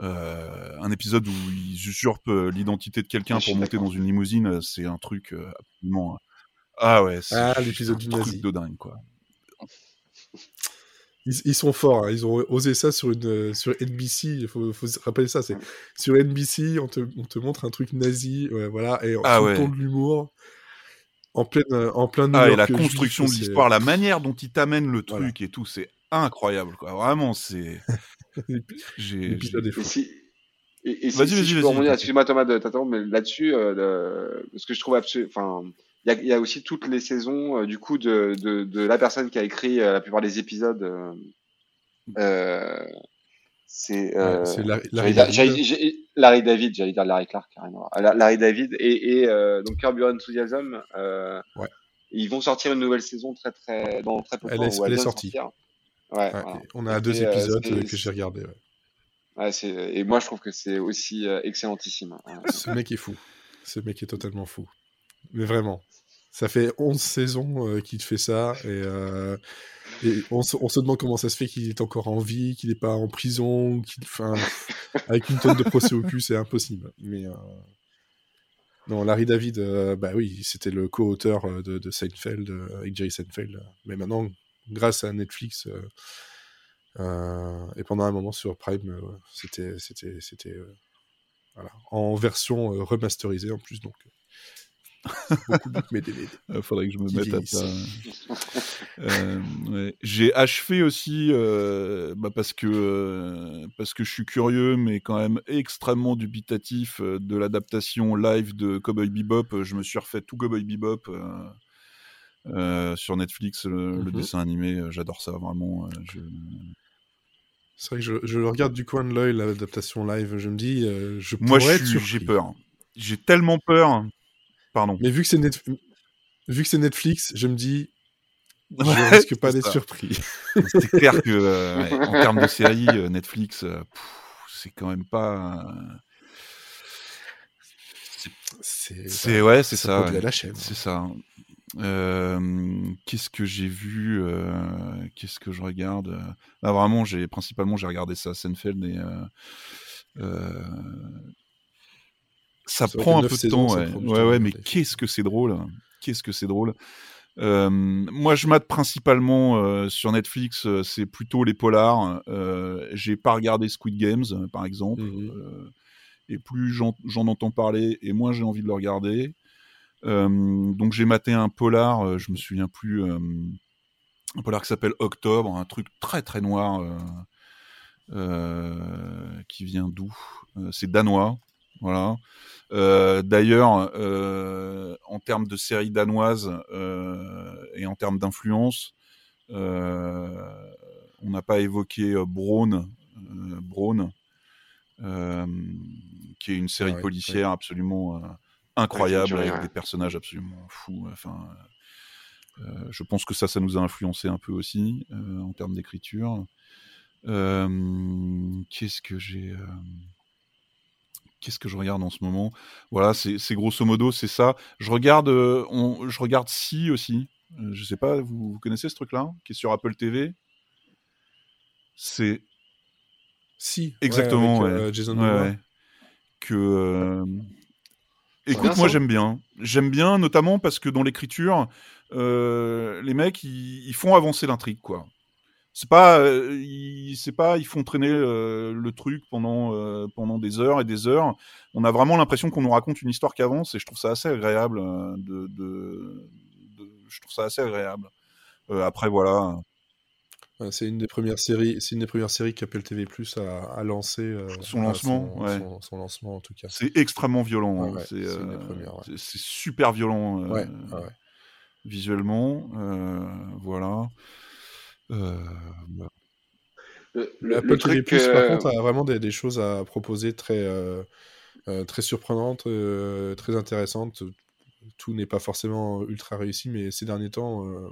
[SPEAKER 8] euh, un épisode où ils usurpent euh, l'identité de quelqu'un
[SPEAKER 7] Ah,
[SPEAKER 8] pour monter dans une limousine, euh, c'est un truc euh, absolument. Ah ouais, c'est
[SPEAKER 6] Ah, l'épisode du
[SPEAKER 8] truc
[SPEAKER 6] nazi.
[SPEAKER 8] de dingue, quoi.
[SPEAKER 6] Ils, ils sont forts, hein. ils ont osé ça sur, une, sur NBC, il faut, faut se rappeler ça, c'est sur NBC, on te, on te montre un truc nazi, ouais, voilà, et en
[SPEAKER 8] Ah ouais.
[SPEAKER 6] de l'humour, en plein, euh, en plein
[SPEAKER 8] Ah, et la construction de
[SPEAKER 6] c'est-
[SPEAKER 8] l'histoire, la manière dont il t'amène le
[SPEAKER 6] Voilà.
[SPEAKER 8] truc et tout, c'est incroyable, quoi. Vraiment, c'est. [laughs] J'ai.
[SPEAKER 7] Et et, si,
[SPEAKER 8] Vas-y,
[SPEAKER 7] si
[SPEAKER 8] vas-y, vas-y,
[SPEAKER 7] excuse-moi Thomas de t'attendre, mais là-dessus, euh, le- ce que je trouve absolument, enfin, il y a, il y a aussi toutes les saisons euh, du coup de, de, de la personne qui a écrit euh, la plupart des épisodes. euh, c'est
[SPEAKER 6] Larry- David.
[SPEAKER 7] Larry David, j'allais dire Larry Clark, carrément. La- Larry David et, et donc Curb Your Enthusiasm.
[SPEAKER 6] Ouais.
[SPEAKER 7] Ils vont sortir une nouvelle saison très très dans très peu de
[SPEAKER 6] Elle
[SPEAKER 7] temps.
[SPEAKER 6] est- elle est sortie.
[SPEAKER 7] sortir. Ouais,
[SPEAKER 6] Ouais,
[SPEAKER 7] voilà.
[SPEAKER 6] On a deux
[SPEAKER 7] Et,
[SPEAKER 6] épisodes euh, que j'ai regardés. ouais.
[SPEAKER 7] Ouais, c'est et moi je trouve que c'est aussi euh, excellentissime. hein.
[SPEAKER 6] Ce mec est fou. Ce mec est totalement fou. Mais vraiment. Ça fait 11 saisons euh, qu'il fait ça. Et, euh, on, se, demande comment ça se fait qu'il est encore en vie, qu'il n'est pas en prison, qu'il, avec une tonne de procès au cul, c'est impossible. Mais euh, non, Larry David, bah oui, c'était le co-auteur de, de Seinfeld avec Jerry Seinfeld. Mais maintenant, grâce à Netflix et pendant un moment sur Prime, c'était, c'était, c'était voilà, en version remasterisée en plus, donc [laughs] beaucoup mieux que mes DVD.
[SPEAKER 8] Il [laughs] faudrait que je me mette à. Euh, ouais. J'ai achevé aussi euh, bah, parce que euh, parce que je suis curieux, mais quand même extrêmement dubitatif de l'adaptation live de Cowboy Bebop. Je me suis refait tout Cowboy Bebop euh, euh, sur Netflix, le, le
[SPEAKER 6] Mhm.
[SPEAKER 8] dessin animé. euh, J'adore ça vraiment. euh, je-
[SPEAKER 6] C'est vrai que je, je le regarde du coin de l'œil, l'adaptation live. Je me dis, euh, je
[SPEAKER 8] Moi,
[SPEAKER 6] pourrais
[SPEAKER 8] suis- j'ai peur. J'ai tellement peur. Pardon.
[SPEAKER 6] Mais vu que c'est Net- vu que c'est Netflix, je me dis, je
[SPEAKER 8] Ouais,
[SPEAKER 6] risque pas d'être surpris.
[SPEAKER 8] C'est clair que [laughs] euh, ouais, en termes de série, euh, Netflix, euh, c'est quand même pas.
[SPEAKER 6] C'est
[SPEAKER 8] C'est ouais, c'est ça. ouais.
[SPEAKER 6] la chaîne.
[SPEAKER 8] C'est ça. Qu'est-ce que j'ai vu Qu'est-ce que je regarde Là, vraiment, j'ai principalement j'ai regardé ça, Seinfeld et ça prend un peu de temps. Ouais, ouais, mais qu'est-ce que c'est drôle Qu'est-ce que c'est drôle Euh, moi, je mate principalement euh, sur Netflix, euh, c'est plutôt les polars. J'ai pas regardé Squid Games, par exemple. Euh, et plus j'en entends parler, et moins j'ai envie de le regarder. Donc j'ai maté un polar, je me souviens plus, un polar qui s'appelle Octobre, un truc très très noir qui vient d'où? C'est danois, voilà. Euh, D'ailleurs, euh, en termes de série danoise euh, et en termes d'influence, euh, on n'a pas évoqué Braun, Braun, qui est une série
[SPEAKER 6] Ah ouais,
[SPEAKER 8] policière absolument incroyable
[SPEAKER 7] Ouais,
[SPEAKER 8] avec des personnages absolument fous. Enfin, je pense que ça, ça nous a influencé un peu aussi en termes d'écriture. Qu'est-ce que j'ai Qu'est-ce que je regarde en ce moment? Voilà, c'est c'est grosso modo, c'est ça. Je regarde, euh, on, je regarde Si aussi. Euh, je sais pas, vous, vous connaissez ce truc-là, qui est sur Apple TV C'est
[SPEAKER 6] Si.
[SPEAKER 8] exactement,
[SPEAKER 6] ouais, avec,
[SPEAKER 8] ouais.
[SPEAKER 6] euh, Jason
[SPEAKER 8] Ouais. Que euh, écoute, moi j'aime bien. J'aime bien, notamment parce que dans l'écriture, euh, les mecs ils, ils font avancer l'intrigue, quoi. C'est pas, euh, ils, c'est pas, ils font traîner euh, le truc pendant euh, pendant des heures et des heures. On a vraiment l'impression qu'on nous raconte une histoire qui avance et je trouve ça assez agréable. euh, de, de- de- je trouve ça assez agréable. Euh, après voilà,
[SPEAKER 6] c'est une des premières séries, c'est une des premières séries qu'Apple TV Plus a, a lancé.
[SPEAKER 8] Son
[SPEAKER 6] à
[SPEAKER 8] lancement,
[SPEAKER 6] son,
[SPEAKER 8] ouais.
[SPEAKER 6] son- son lancement en tout cas.
[SPEAKER 8] c'est extrêmement violent.
[SPEAKER 6] Ouais,
[SPEAKER 8] hein.
[SPEAKER 6] ouais,
[SPEAKER 8] c'est
[SPEAKER 6] c'est une des premières, ouais.
[SPEAKER 8] c'est- c'est super violent. visuellement. voilà. Euh,
[SPEAKER 7] Le, le-
[SPEAKER 6] Apple
[SPEAKER 7] le
[SPEAKER 6] TV
[SPEAKER 7] truc,
[SPEAKER 6] Plus, par
[SPEAKER 7] euh,
[SPEAKER 6] contre, a vraiment des, des choses à proposer très, euh, euh, très surprenantes, euh, très intéressantes. Tout n'est pas forcément ultra réussi, mais ces derniers temps, euh,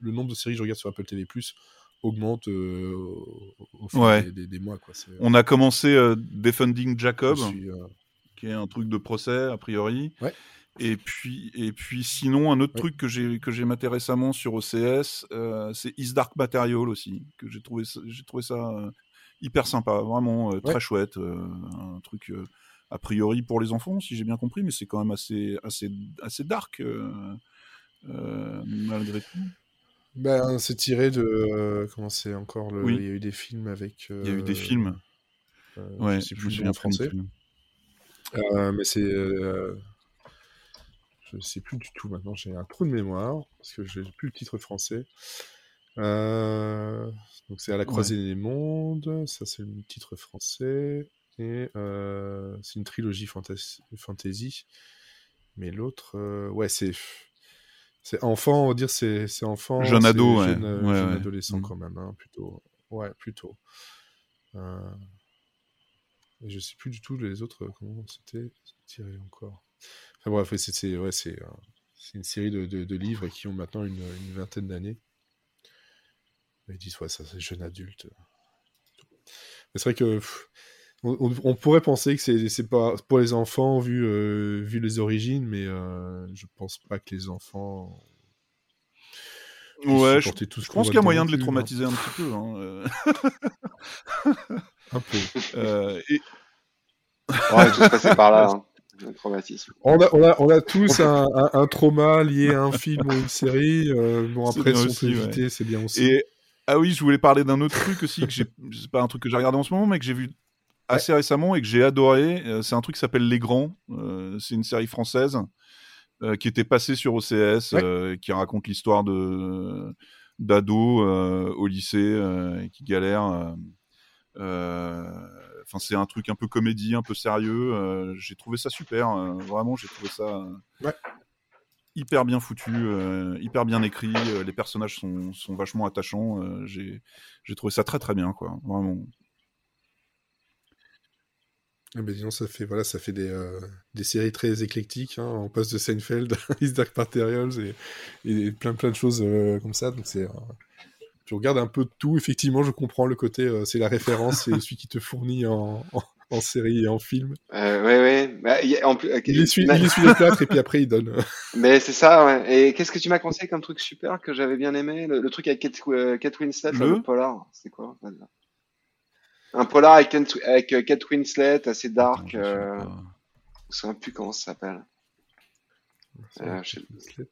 [SPEAKER 6] le nombre de séries que je regarde sur Apple TV Plus augmente euh, au, fil
[SPEAKER 8] Ouais.
[SPEAKER 6] des, des- des mois. Quoi.
[SPEAKER 8] On a commencé euh, Defending Jacob,
[SPEAKER 6] suis, euh,
[SPEAKER 8] qui est un truc de procès, a priori.
[SPEAKER 6] Ouais.
[SPEAKER 8] Et puis, et puis sinon, un autre
[SPEAKER 6] Ouais.
[SPEAKER 8] truc que j'ai que j'ai maté récemment sur OCS, euh, c'est Is Dark Material aussi, que j'ai trouvé ça- j'ai trouvé ça euh, hyper sympa, vraiment euh, très
[SPEAKER 6] Ouais.
[SPEAKER 8] chouette, un truc a priori pour les enfants, si j'ai bien compris, mais c'est quand même assez assez assez dark malgré tout.
[SPEAKER 6] Ben, c'est tiré de. comment c'est encore le.
[SPEAKER 8] Oui.
[SPEAKER 6] Il y a eu des films avec.
[SPEAKER 8] Il y a eu des films. Ouais,
[SPEAKER 6] je sais
[SPEAKER 8] je
[SPEAKER 6] plus
[SPEAKER 8] me
[SPEAKER 6] le
[SPEAKER 8] souviens
[SPEAKER 6] français. mais c'est. Je sais plus du tout maintenant, j'ai un trou de mémoire, parce que j'ai plus le titre français. Euh, donc c'est à la croisée des mondes, ça c'est le titre français, et euh, c'est une trilogie fantas- fantasy. Mais l'autre, euh, ouais, c'est. C'est enfant, on va dire, c'est enfant.
[SPEAKER 8] Jeune ado, ouais.
[SPEAKER 6] Jeune,
[SPEAKER 8] Ouais,
[SPEAKER 6] jeune
[SPEAKER 8] ouais.
[SPEAKER 6] adolescent
[SPEAKER 8] Mm.
[SPEAKER 6] quand même, hein, plutôt. Ouais, plutôt. Et je sais plus du tout les autres, comment c'était tiré encore. Enfin bref, ouais, c'est ouais, euh, c'est une série de, de- de livres qui ont maintenant une, une vingtaine d'années. Ils disent, ouais, ça c'est jeune adulte. Mais c'est vrai que pff, on, pourrait penser que c'est c'est pas pour les enfants vu, euh, vu les origines, mais euh, je pense pas que les enfants.
[SPEAKER 8] Ouais, je,
[SPEAKER 6] tout
[SPEAKER 8] pense qu'il y a moyen de les
[SPEAKER 6] hein.
[SPEAKER 8] traumatiser un petit peu. hein, euh. [laughs]
[SPEAKER 6] Un peu.
[SPEAKER 8] Euh, et,
[SPEAKER 7] On va tous passer par là. Hein. Traumatisme.
[SPEAKER 6] On a, on a, on a tous [laughs] un, un- un trauma lié à un film ou une série. euh, bon,
[SPEAKER 8] C'est
[SPEAKER 6] après,
[SPEAKER 8] bien
[SPEAKER 6] si on
[SPEAKER 8] aussi,
[SPEAKER 6] peut
[SPEAKER 8] ouais.
[SPEAKER 6] éviter, c'est bien aussi.
[SPEAKER 8] et ah oui, je voulais parler d'un autre truc aussi que j'ai, c'est pas un truc que j'ai regardé en ce moment, mais que j'ai vu assez récemment et que j'ai adoré. Euh, c'est un truc qui s'appelle Les Grands. Euh, c'est une série française euh, qui était passée sur OCS,
[SPEAKER 6] Ouais.
[SPEAKER 8] euh, qui raconte l'histoire de d'ados euh, au lycée euh, qui galèrent. euh, euh, Enfin, c'est un truc un peu comédie, un peu sérieux. euh, j'ai trouvé ça super. euh, vraiment, j'ai trouvé ça euh,
[SPEAKER 6] Ouais.
[SPEAKER 8] hyper bien foutu, euh, hyper bien écrit. euh, les personnages sont, sont vachement attachants. euh, j'ai trouvé ça très très bien, quoi. Vraiment.
[SPEAKER 6] Ah ben, disons, ça fait, voilà, ça fait des, des séries très éclectiques. Hein. On passe de Seinfeld [laughs] à His Dark Materials et, et plein plein de choses comme ça. Donc c'est, tu regardes un peu de tout. Effectivement, je comprends le côté, euh, c'est la référence, c'est [laughs] celui qui te fournit en, en, en série et en film.
[SPEAKER 7] Euh, ouais, ouais. Bah, il y a- en plus, ok,
[SPEAKER 6] Il essuie, les plâtres et puis après il donne. [laughs]
[SPEAKER 7] Mais c'est ça, ouais. Et qu'est-ce que tu m'as conseillé comme truc super que j'avais bien aimé? Le, le truc avec Kate, euh, Kate Winslet,
[SPEAKER 8] Le?
[SPEAKER 7] le polar. C'est quoi. Un polar avec, Kate- avec euh, Kate Winslet, assez dark.
[SPEAKER 8] Je sais
[SPEAKER 7] euh. Je plus comment ça s'appelle. Euh, je sais-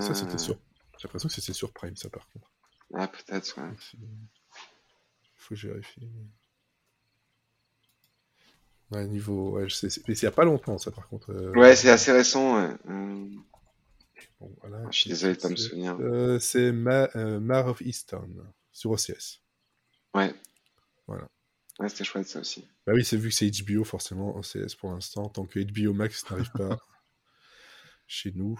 [SPEAKER 6] Ça, c'était
[SPEAKER 7] Euh.
[SPEAKER 6] sur. J'ai l'impression que c'était sur Prime, ça par contre.
[SPEAKER 7] Ah, peut-être, ouais.
[SPEAKER 6] C'est- Faut que je vérifie. Ouais, niveau. Ouais, c'est- Mais c'est il y a pas longtemps, ça par contre. euh,
[SPEAKER 7] Ouais, c'est assez récent, ouais. Euh,
[SPEAKER 6] bon, voilà,
[SPEAKER 7] je suis désolé de pas me
[SPEAKER 6] c'est-
[SPEAKER 7] souvenir.
[SPEAKER 6] Euh, c'est Ma euh, Mar of Easton sur OCS.
[SPEAKER 7] Ouais.
[SPEAKER 6] Voilà.
[SPEAKER 7] Ouais, c'était chouette, ça aussi.
[SPEAKER 6] Bah oui, c'est vu que c'est HBO, forcément, OCS pour l'instant. Tant que HBO Max n'arrive pas [laughs] chez nous,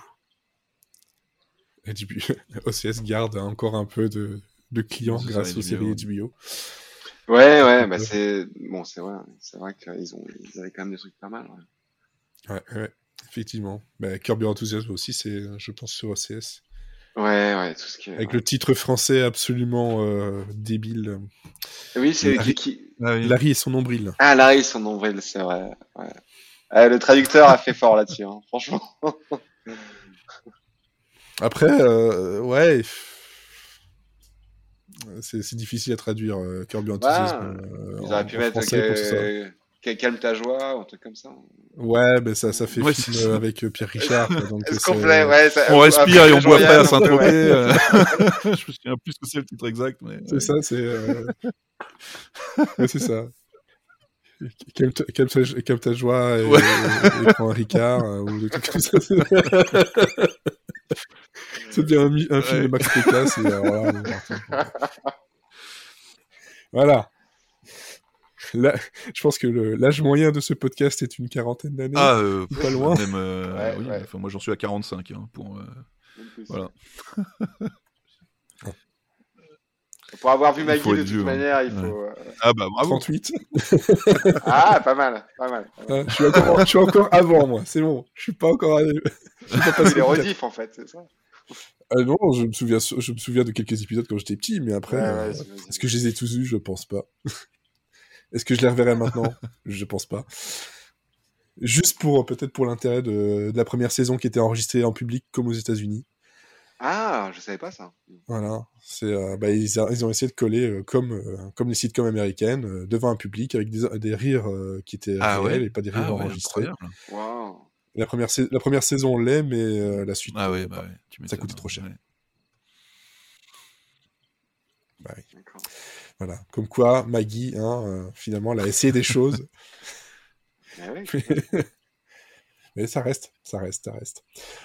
[SPEAKER 6] [laughs] HBO... OCS [laughs] garde encore un peu de, de clients grâce aux séries HBO.
[SPEAKER 7] Ouais, ouais, bah
[SPEAKER 6] euh,
[SPEAKER 7] c'est bon, c'est vrai, c'est vrai qu'ils ont, ils avaient quand même des trucs pas mal. Ouais,
[SPEAKER 6] Ouais, ouais, effectivement. Bah, Curb Your Enthusiasm aussi, c'est, je pense, sur OCS.
[SPEAKER 7] ouais, ouais, tout ce qui est.
[SPEAKER 6] Avec
[SPEAKER 7] ouais.
[SPEAKER 6] le titre français absolument euh, débile.
[SPEAKER 7] Oui, c'est
[SPEAKER 6] Larry-
[SPEAKER 7] qui.
[SPEAKER 8] Ah oui.
[SPEAKER 6] Larry et son nombril.
[SPEAKER 7] Ah, Larry, son nombril, c'est vrai. Ouais. Ah, le traducteur a fait fort là-dessus, hein, franchement. [laughs]
[SPEAKER 6] Après, euh, ouais. C'est, difficile à traduire, euh, Curb Your
[SPEAKER 7] Bah,
[SPEAKER 6] Enthusiasm. euh,
[SPEAKER 7] Ils
[SPEAKER 6] en-
[SPEAKER 7] auraient pu
[SPEAKER 6] en
[SPEAKER 7] mettre que... que- Calme ta joie, ou un truc comme ça.
[SPEAKER 6] Ouais, mais ça, ça fait
[SPEAKER 8] Ouais,
[SPEAKER 6] film
[SPEAKER 8] ça.
[SPEAKER 6] euh, avec euh, Pierre Richard. donc
[SPEAKER 7] plaît, ouais. ça-
[SPEAKER 8] On respire et on boit pas à Saint-Tropez. euh. [laughs] je me souviens plus que c'est le titre exact. Mais,
[SPEAKER 6] C'est
[SPEAKER 8] ouais.
[SPEAKER 6] ça, c'est. euh, [laughs] ouais, c'est ça. Calme ta, calme ta- calme ta joie et,
[SPEAKER 8] Ouais.
[SPEAKER 6] et- et prends un Ricard euh, ou des trucs comme ça. [laughs] C'est bien un, un film de. Max Pécasse. Et, alors là, on est parti. Voilà. Là, je pense que l'âge moyen de ce podcast est une quarantaine d'années.
[SPEAKER 8] Ah, euh,
[SPEAKER 6] Pas loin.
[SPEAKER 8] Même, euh,
[SPEAKER 7] Ouais,
[SPEAKER 8] oui,
[SPEAKER 7] ouais.
[SPEAKER 8] enfin, moi j'en suis à 45 hein, pour. euh. Voilà. [laughs]
[SPEAKER 7] Pour avoir vu Maggie de toute
[SPEAKER 8] vieux, hein.
[SPEAKER 7] manière, il faut. euh,
[SPEAKER 8] Ah bah bravo.
[SPEAKER 6] 38. [laughs]
[SPEAKER 7] Ah, pas mal, pas mal.
[SPEAKER 6] Hein, je, suis encore, je suis encore avant, moi. C'est bon. Je suis pas encore. allé- je suis pas passé
[SPEAKER 7] rediffs en fait, c'est ça.
[SPEAKER 6] Ah non, je me souviens, je me souviens de quelques épisodes quand j'étais petit, mais après,
[SPEAKER 7] Ouais, ouais,
[SPEAKER 6] euh, est-ce que je les ai tous vus? Je pense pas. [laughs] est-ce que je les reverrai maintenant? Je pense pas. Juste pour peut-être pour l'intérêt de, de la première saison qui était enregistrée en public comme aux États-Unis.
[SPEAKER 7] Ah, je savais pas ça.
[SPEAKER 6] Voilà, c'est euh, bah, ils, a- ils ont essayé de coller euh, comme euh, comme les sitcoms américaines euh, devant un public avec des, des rires euh, qui étaient
[SPEAKER 8] Ah
[SPEAKER 6] réels
[SPEAKER 8] ouais.
[SPEAKER 6] et pas des rires
[SPEAKER 8] Ah ouais,
[SPEAKER 6] enregistrés. La première, la première saison l'est, mais euh, la suite.
[SPEAKER 8] Ah ouais, bah
[SPEAKER 6] pas.
[SPEAKER 8] ouais. tu
[SPEAKER 6] Ça coûtait trop cher.
[SPEAKER 8] ouais.
[SPEAKER 6] Bah oui.
[SPEAKER 7] D'accord.
[SPEAKER 6] Voilà. Comme quoi, Maggie, hein, euh, finalement, elle a essayé des [laughs] choses.
[SPEAKER 7] Ah ouais. [laughs]
[SPEAKER 6] Mais ça reste, ça reste, ça reste.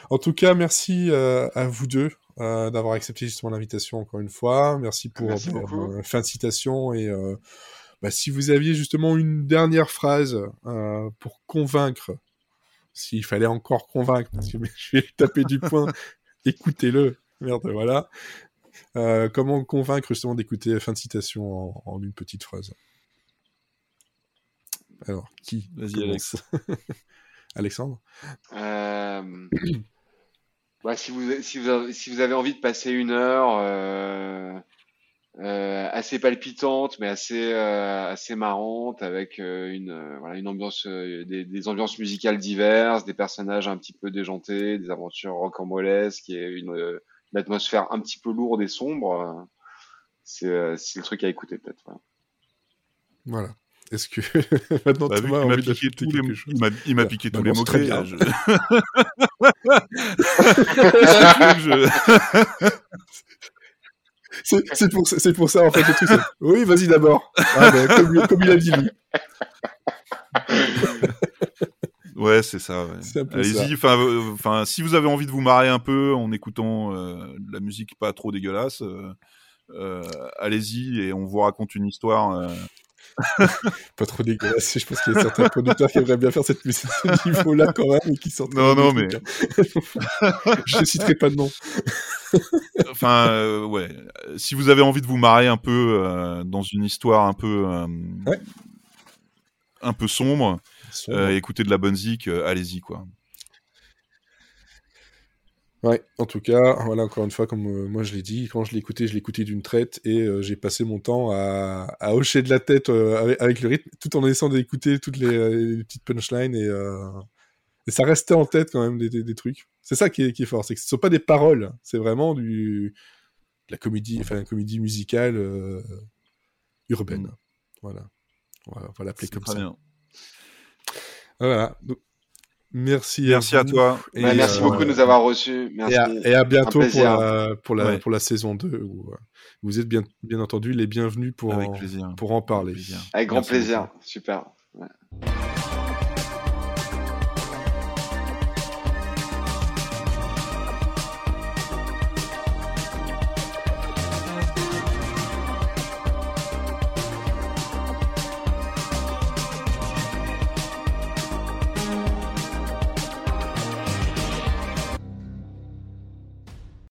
[SPEAKER 6] En tout cas, merci euh, à vous deux euh, d'avoir accepté justement l'invitation encore une fois. Merci pour
[SPEAKER 7] Merci
[SPEAKER 6] euh, fin de citation et euh, bah, si vous aviez justement une dernière phrase pour convaincre, s'il fallait encore convaincre, parce que [laughs] je vais taper du poing, [laughs] écoutez-le. Merde, voilà. Comment convaincre justement d'écouter fin de citation en, en une petite phrase? Alors, qui
[SPEAKER 8] Vas-y,
[SPEAKER 6] commence [laughs] Alexandre?
[SPEAKER 7] Euh, bah, si, vous, si, vous avez, si vous avez envie de passer une heure euh, euh, assez palpitante, mais assez, assez marrante, avec une, voilà, une ambiance, des, des ambiances musicales diverses, des personnages un petit peu déjantés, des aventures rocambolesques, et une, euh, une atmosphère un petit peu lourde et sombre, c'est c'est le truc à écouter peut-être. voilà.
[SPEAKER 6] Voilà. Est-ce que [laughs] maintenant
[SPEAKER 8] Bah,
[SPEAKER 6] Thomas a envie
[SPEAKER 8] piqué, tous les,
[SPEAKER 6] chose
[SPEAKER 8] il m'a,
[SPEAKER 6] Bah,
[SPEAKER 8] piqué
[SPEAKER 6] bah
[SPEAKER 8] tous
[SPEAKER 6] bon,
[SPEAKER 8] les
[SPEAKER 6] c'est très bien.
[SPEAKER 8] là, je- [laughs]
[SPEAKER 6] C'est pour, ça en fait le truc. Oui, vas-y d'abord. Ah, bah, comme, comme il a dit lui. [laughs]
[SPEAKER 8] Ouais, c'est ça. ouais. Allez-y. Enfin, euh, enfin, si vous avez envie de vous marrer un peu en écoutant euh, de la musique pas trop dégueulasse, euh, allez-y et on vous raconte une histoire. [laughs]
[SPEAKER 6] Pas trop dégueulasse. Je pense qu'il y a certains producteurs qui aimeraient bien faire cette musique ce niveau-là quand même et qui sortent.
[SPEAKER 8] Non, non,
[SPEAKER 6] trucs, hein. [laughs] Je ne citerai pas de nom. [laughs]
[SPEAKER 8] Enfin, euh, ouais. Si vous avez envie de vous marrer un peu euh, dans une histoire un peu, euh,
[SPEAKER 6] Ouais.
[SPEAKER 8] un peu sombre, euh, écoutez de la bonne zik, allez-y quoi.
[SPEAKER 6] Ouais, en tout cas, voilà, encore une fois, comme euh, moi je l'ai dit, quand je l'ai écouté, je l'ai écouté d'une traite et euh, j'ai passé mon temps à, à hocher de la tête euh, avec, avec le rythme, tout en essayant d'écouter toutes les, les petites punchlines et, et ça restait en tête quand même des, des, des trucs. C'est ça qui est, qui est fort, c'est que ce sont pas des paroles, c'est vraiment du de la comédie, enfin une comédie musicale urbaine.
[SPEAKER 8] Mm.
[SPEAKER 6] Voilà, voilà, on va l'appeler comme ça.
[SPEAKER 8] bien.
[SPEAKER 6] Voilà. Donc, merci.
[SPEAKER 8] Merci à toi.
[SPEAKER 6] Et,
[SPEAKER 7] Bah, merci
[SPEAKER 6] euh,
[SPEAKER 7] beaucoup de nous avoir reçus. Merci.
[SPEAKER 6] et à, et à bientôt pour
[SPEAKER 7] plaisir.
[SPEAKER 6] la, pour, la,
[SPEAKER 8] Ouais.
[SPEAKER 6] pour la saison 2. Où, euh, vous êtes bien, bien entendu les bienvenus pour,
[SPEAKER 8] Avec
[SPEAKER 6] en,
[SPEAKER 8] plaisir.
[SPEAKER 6] pour en parler.
[SPEAKER 7] Avec grand
[SPEAKER 6] Merci
[SPEAKER 7] plaisir.
[SPEAKER 6] beaucoup.
[SPEAKER 7] Super.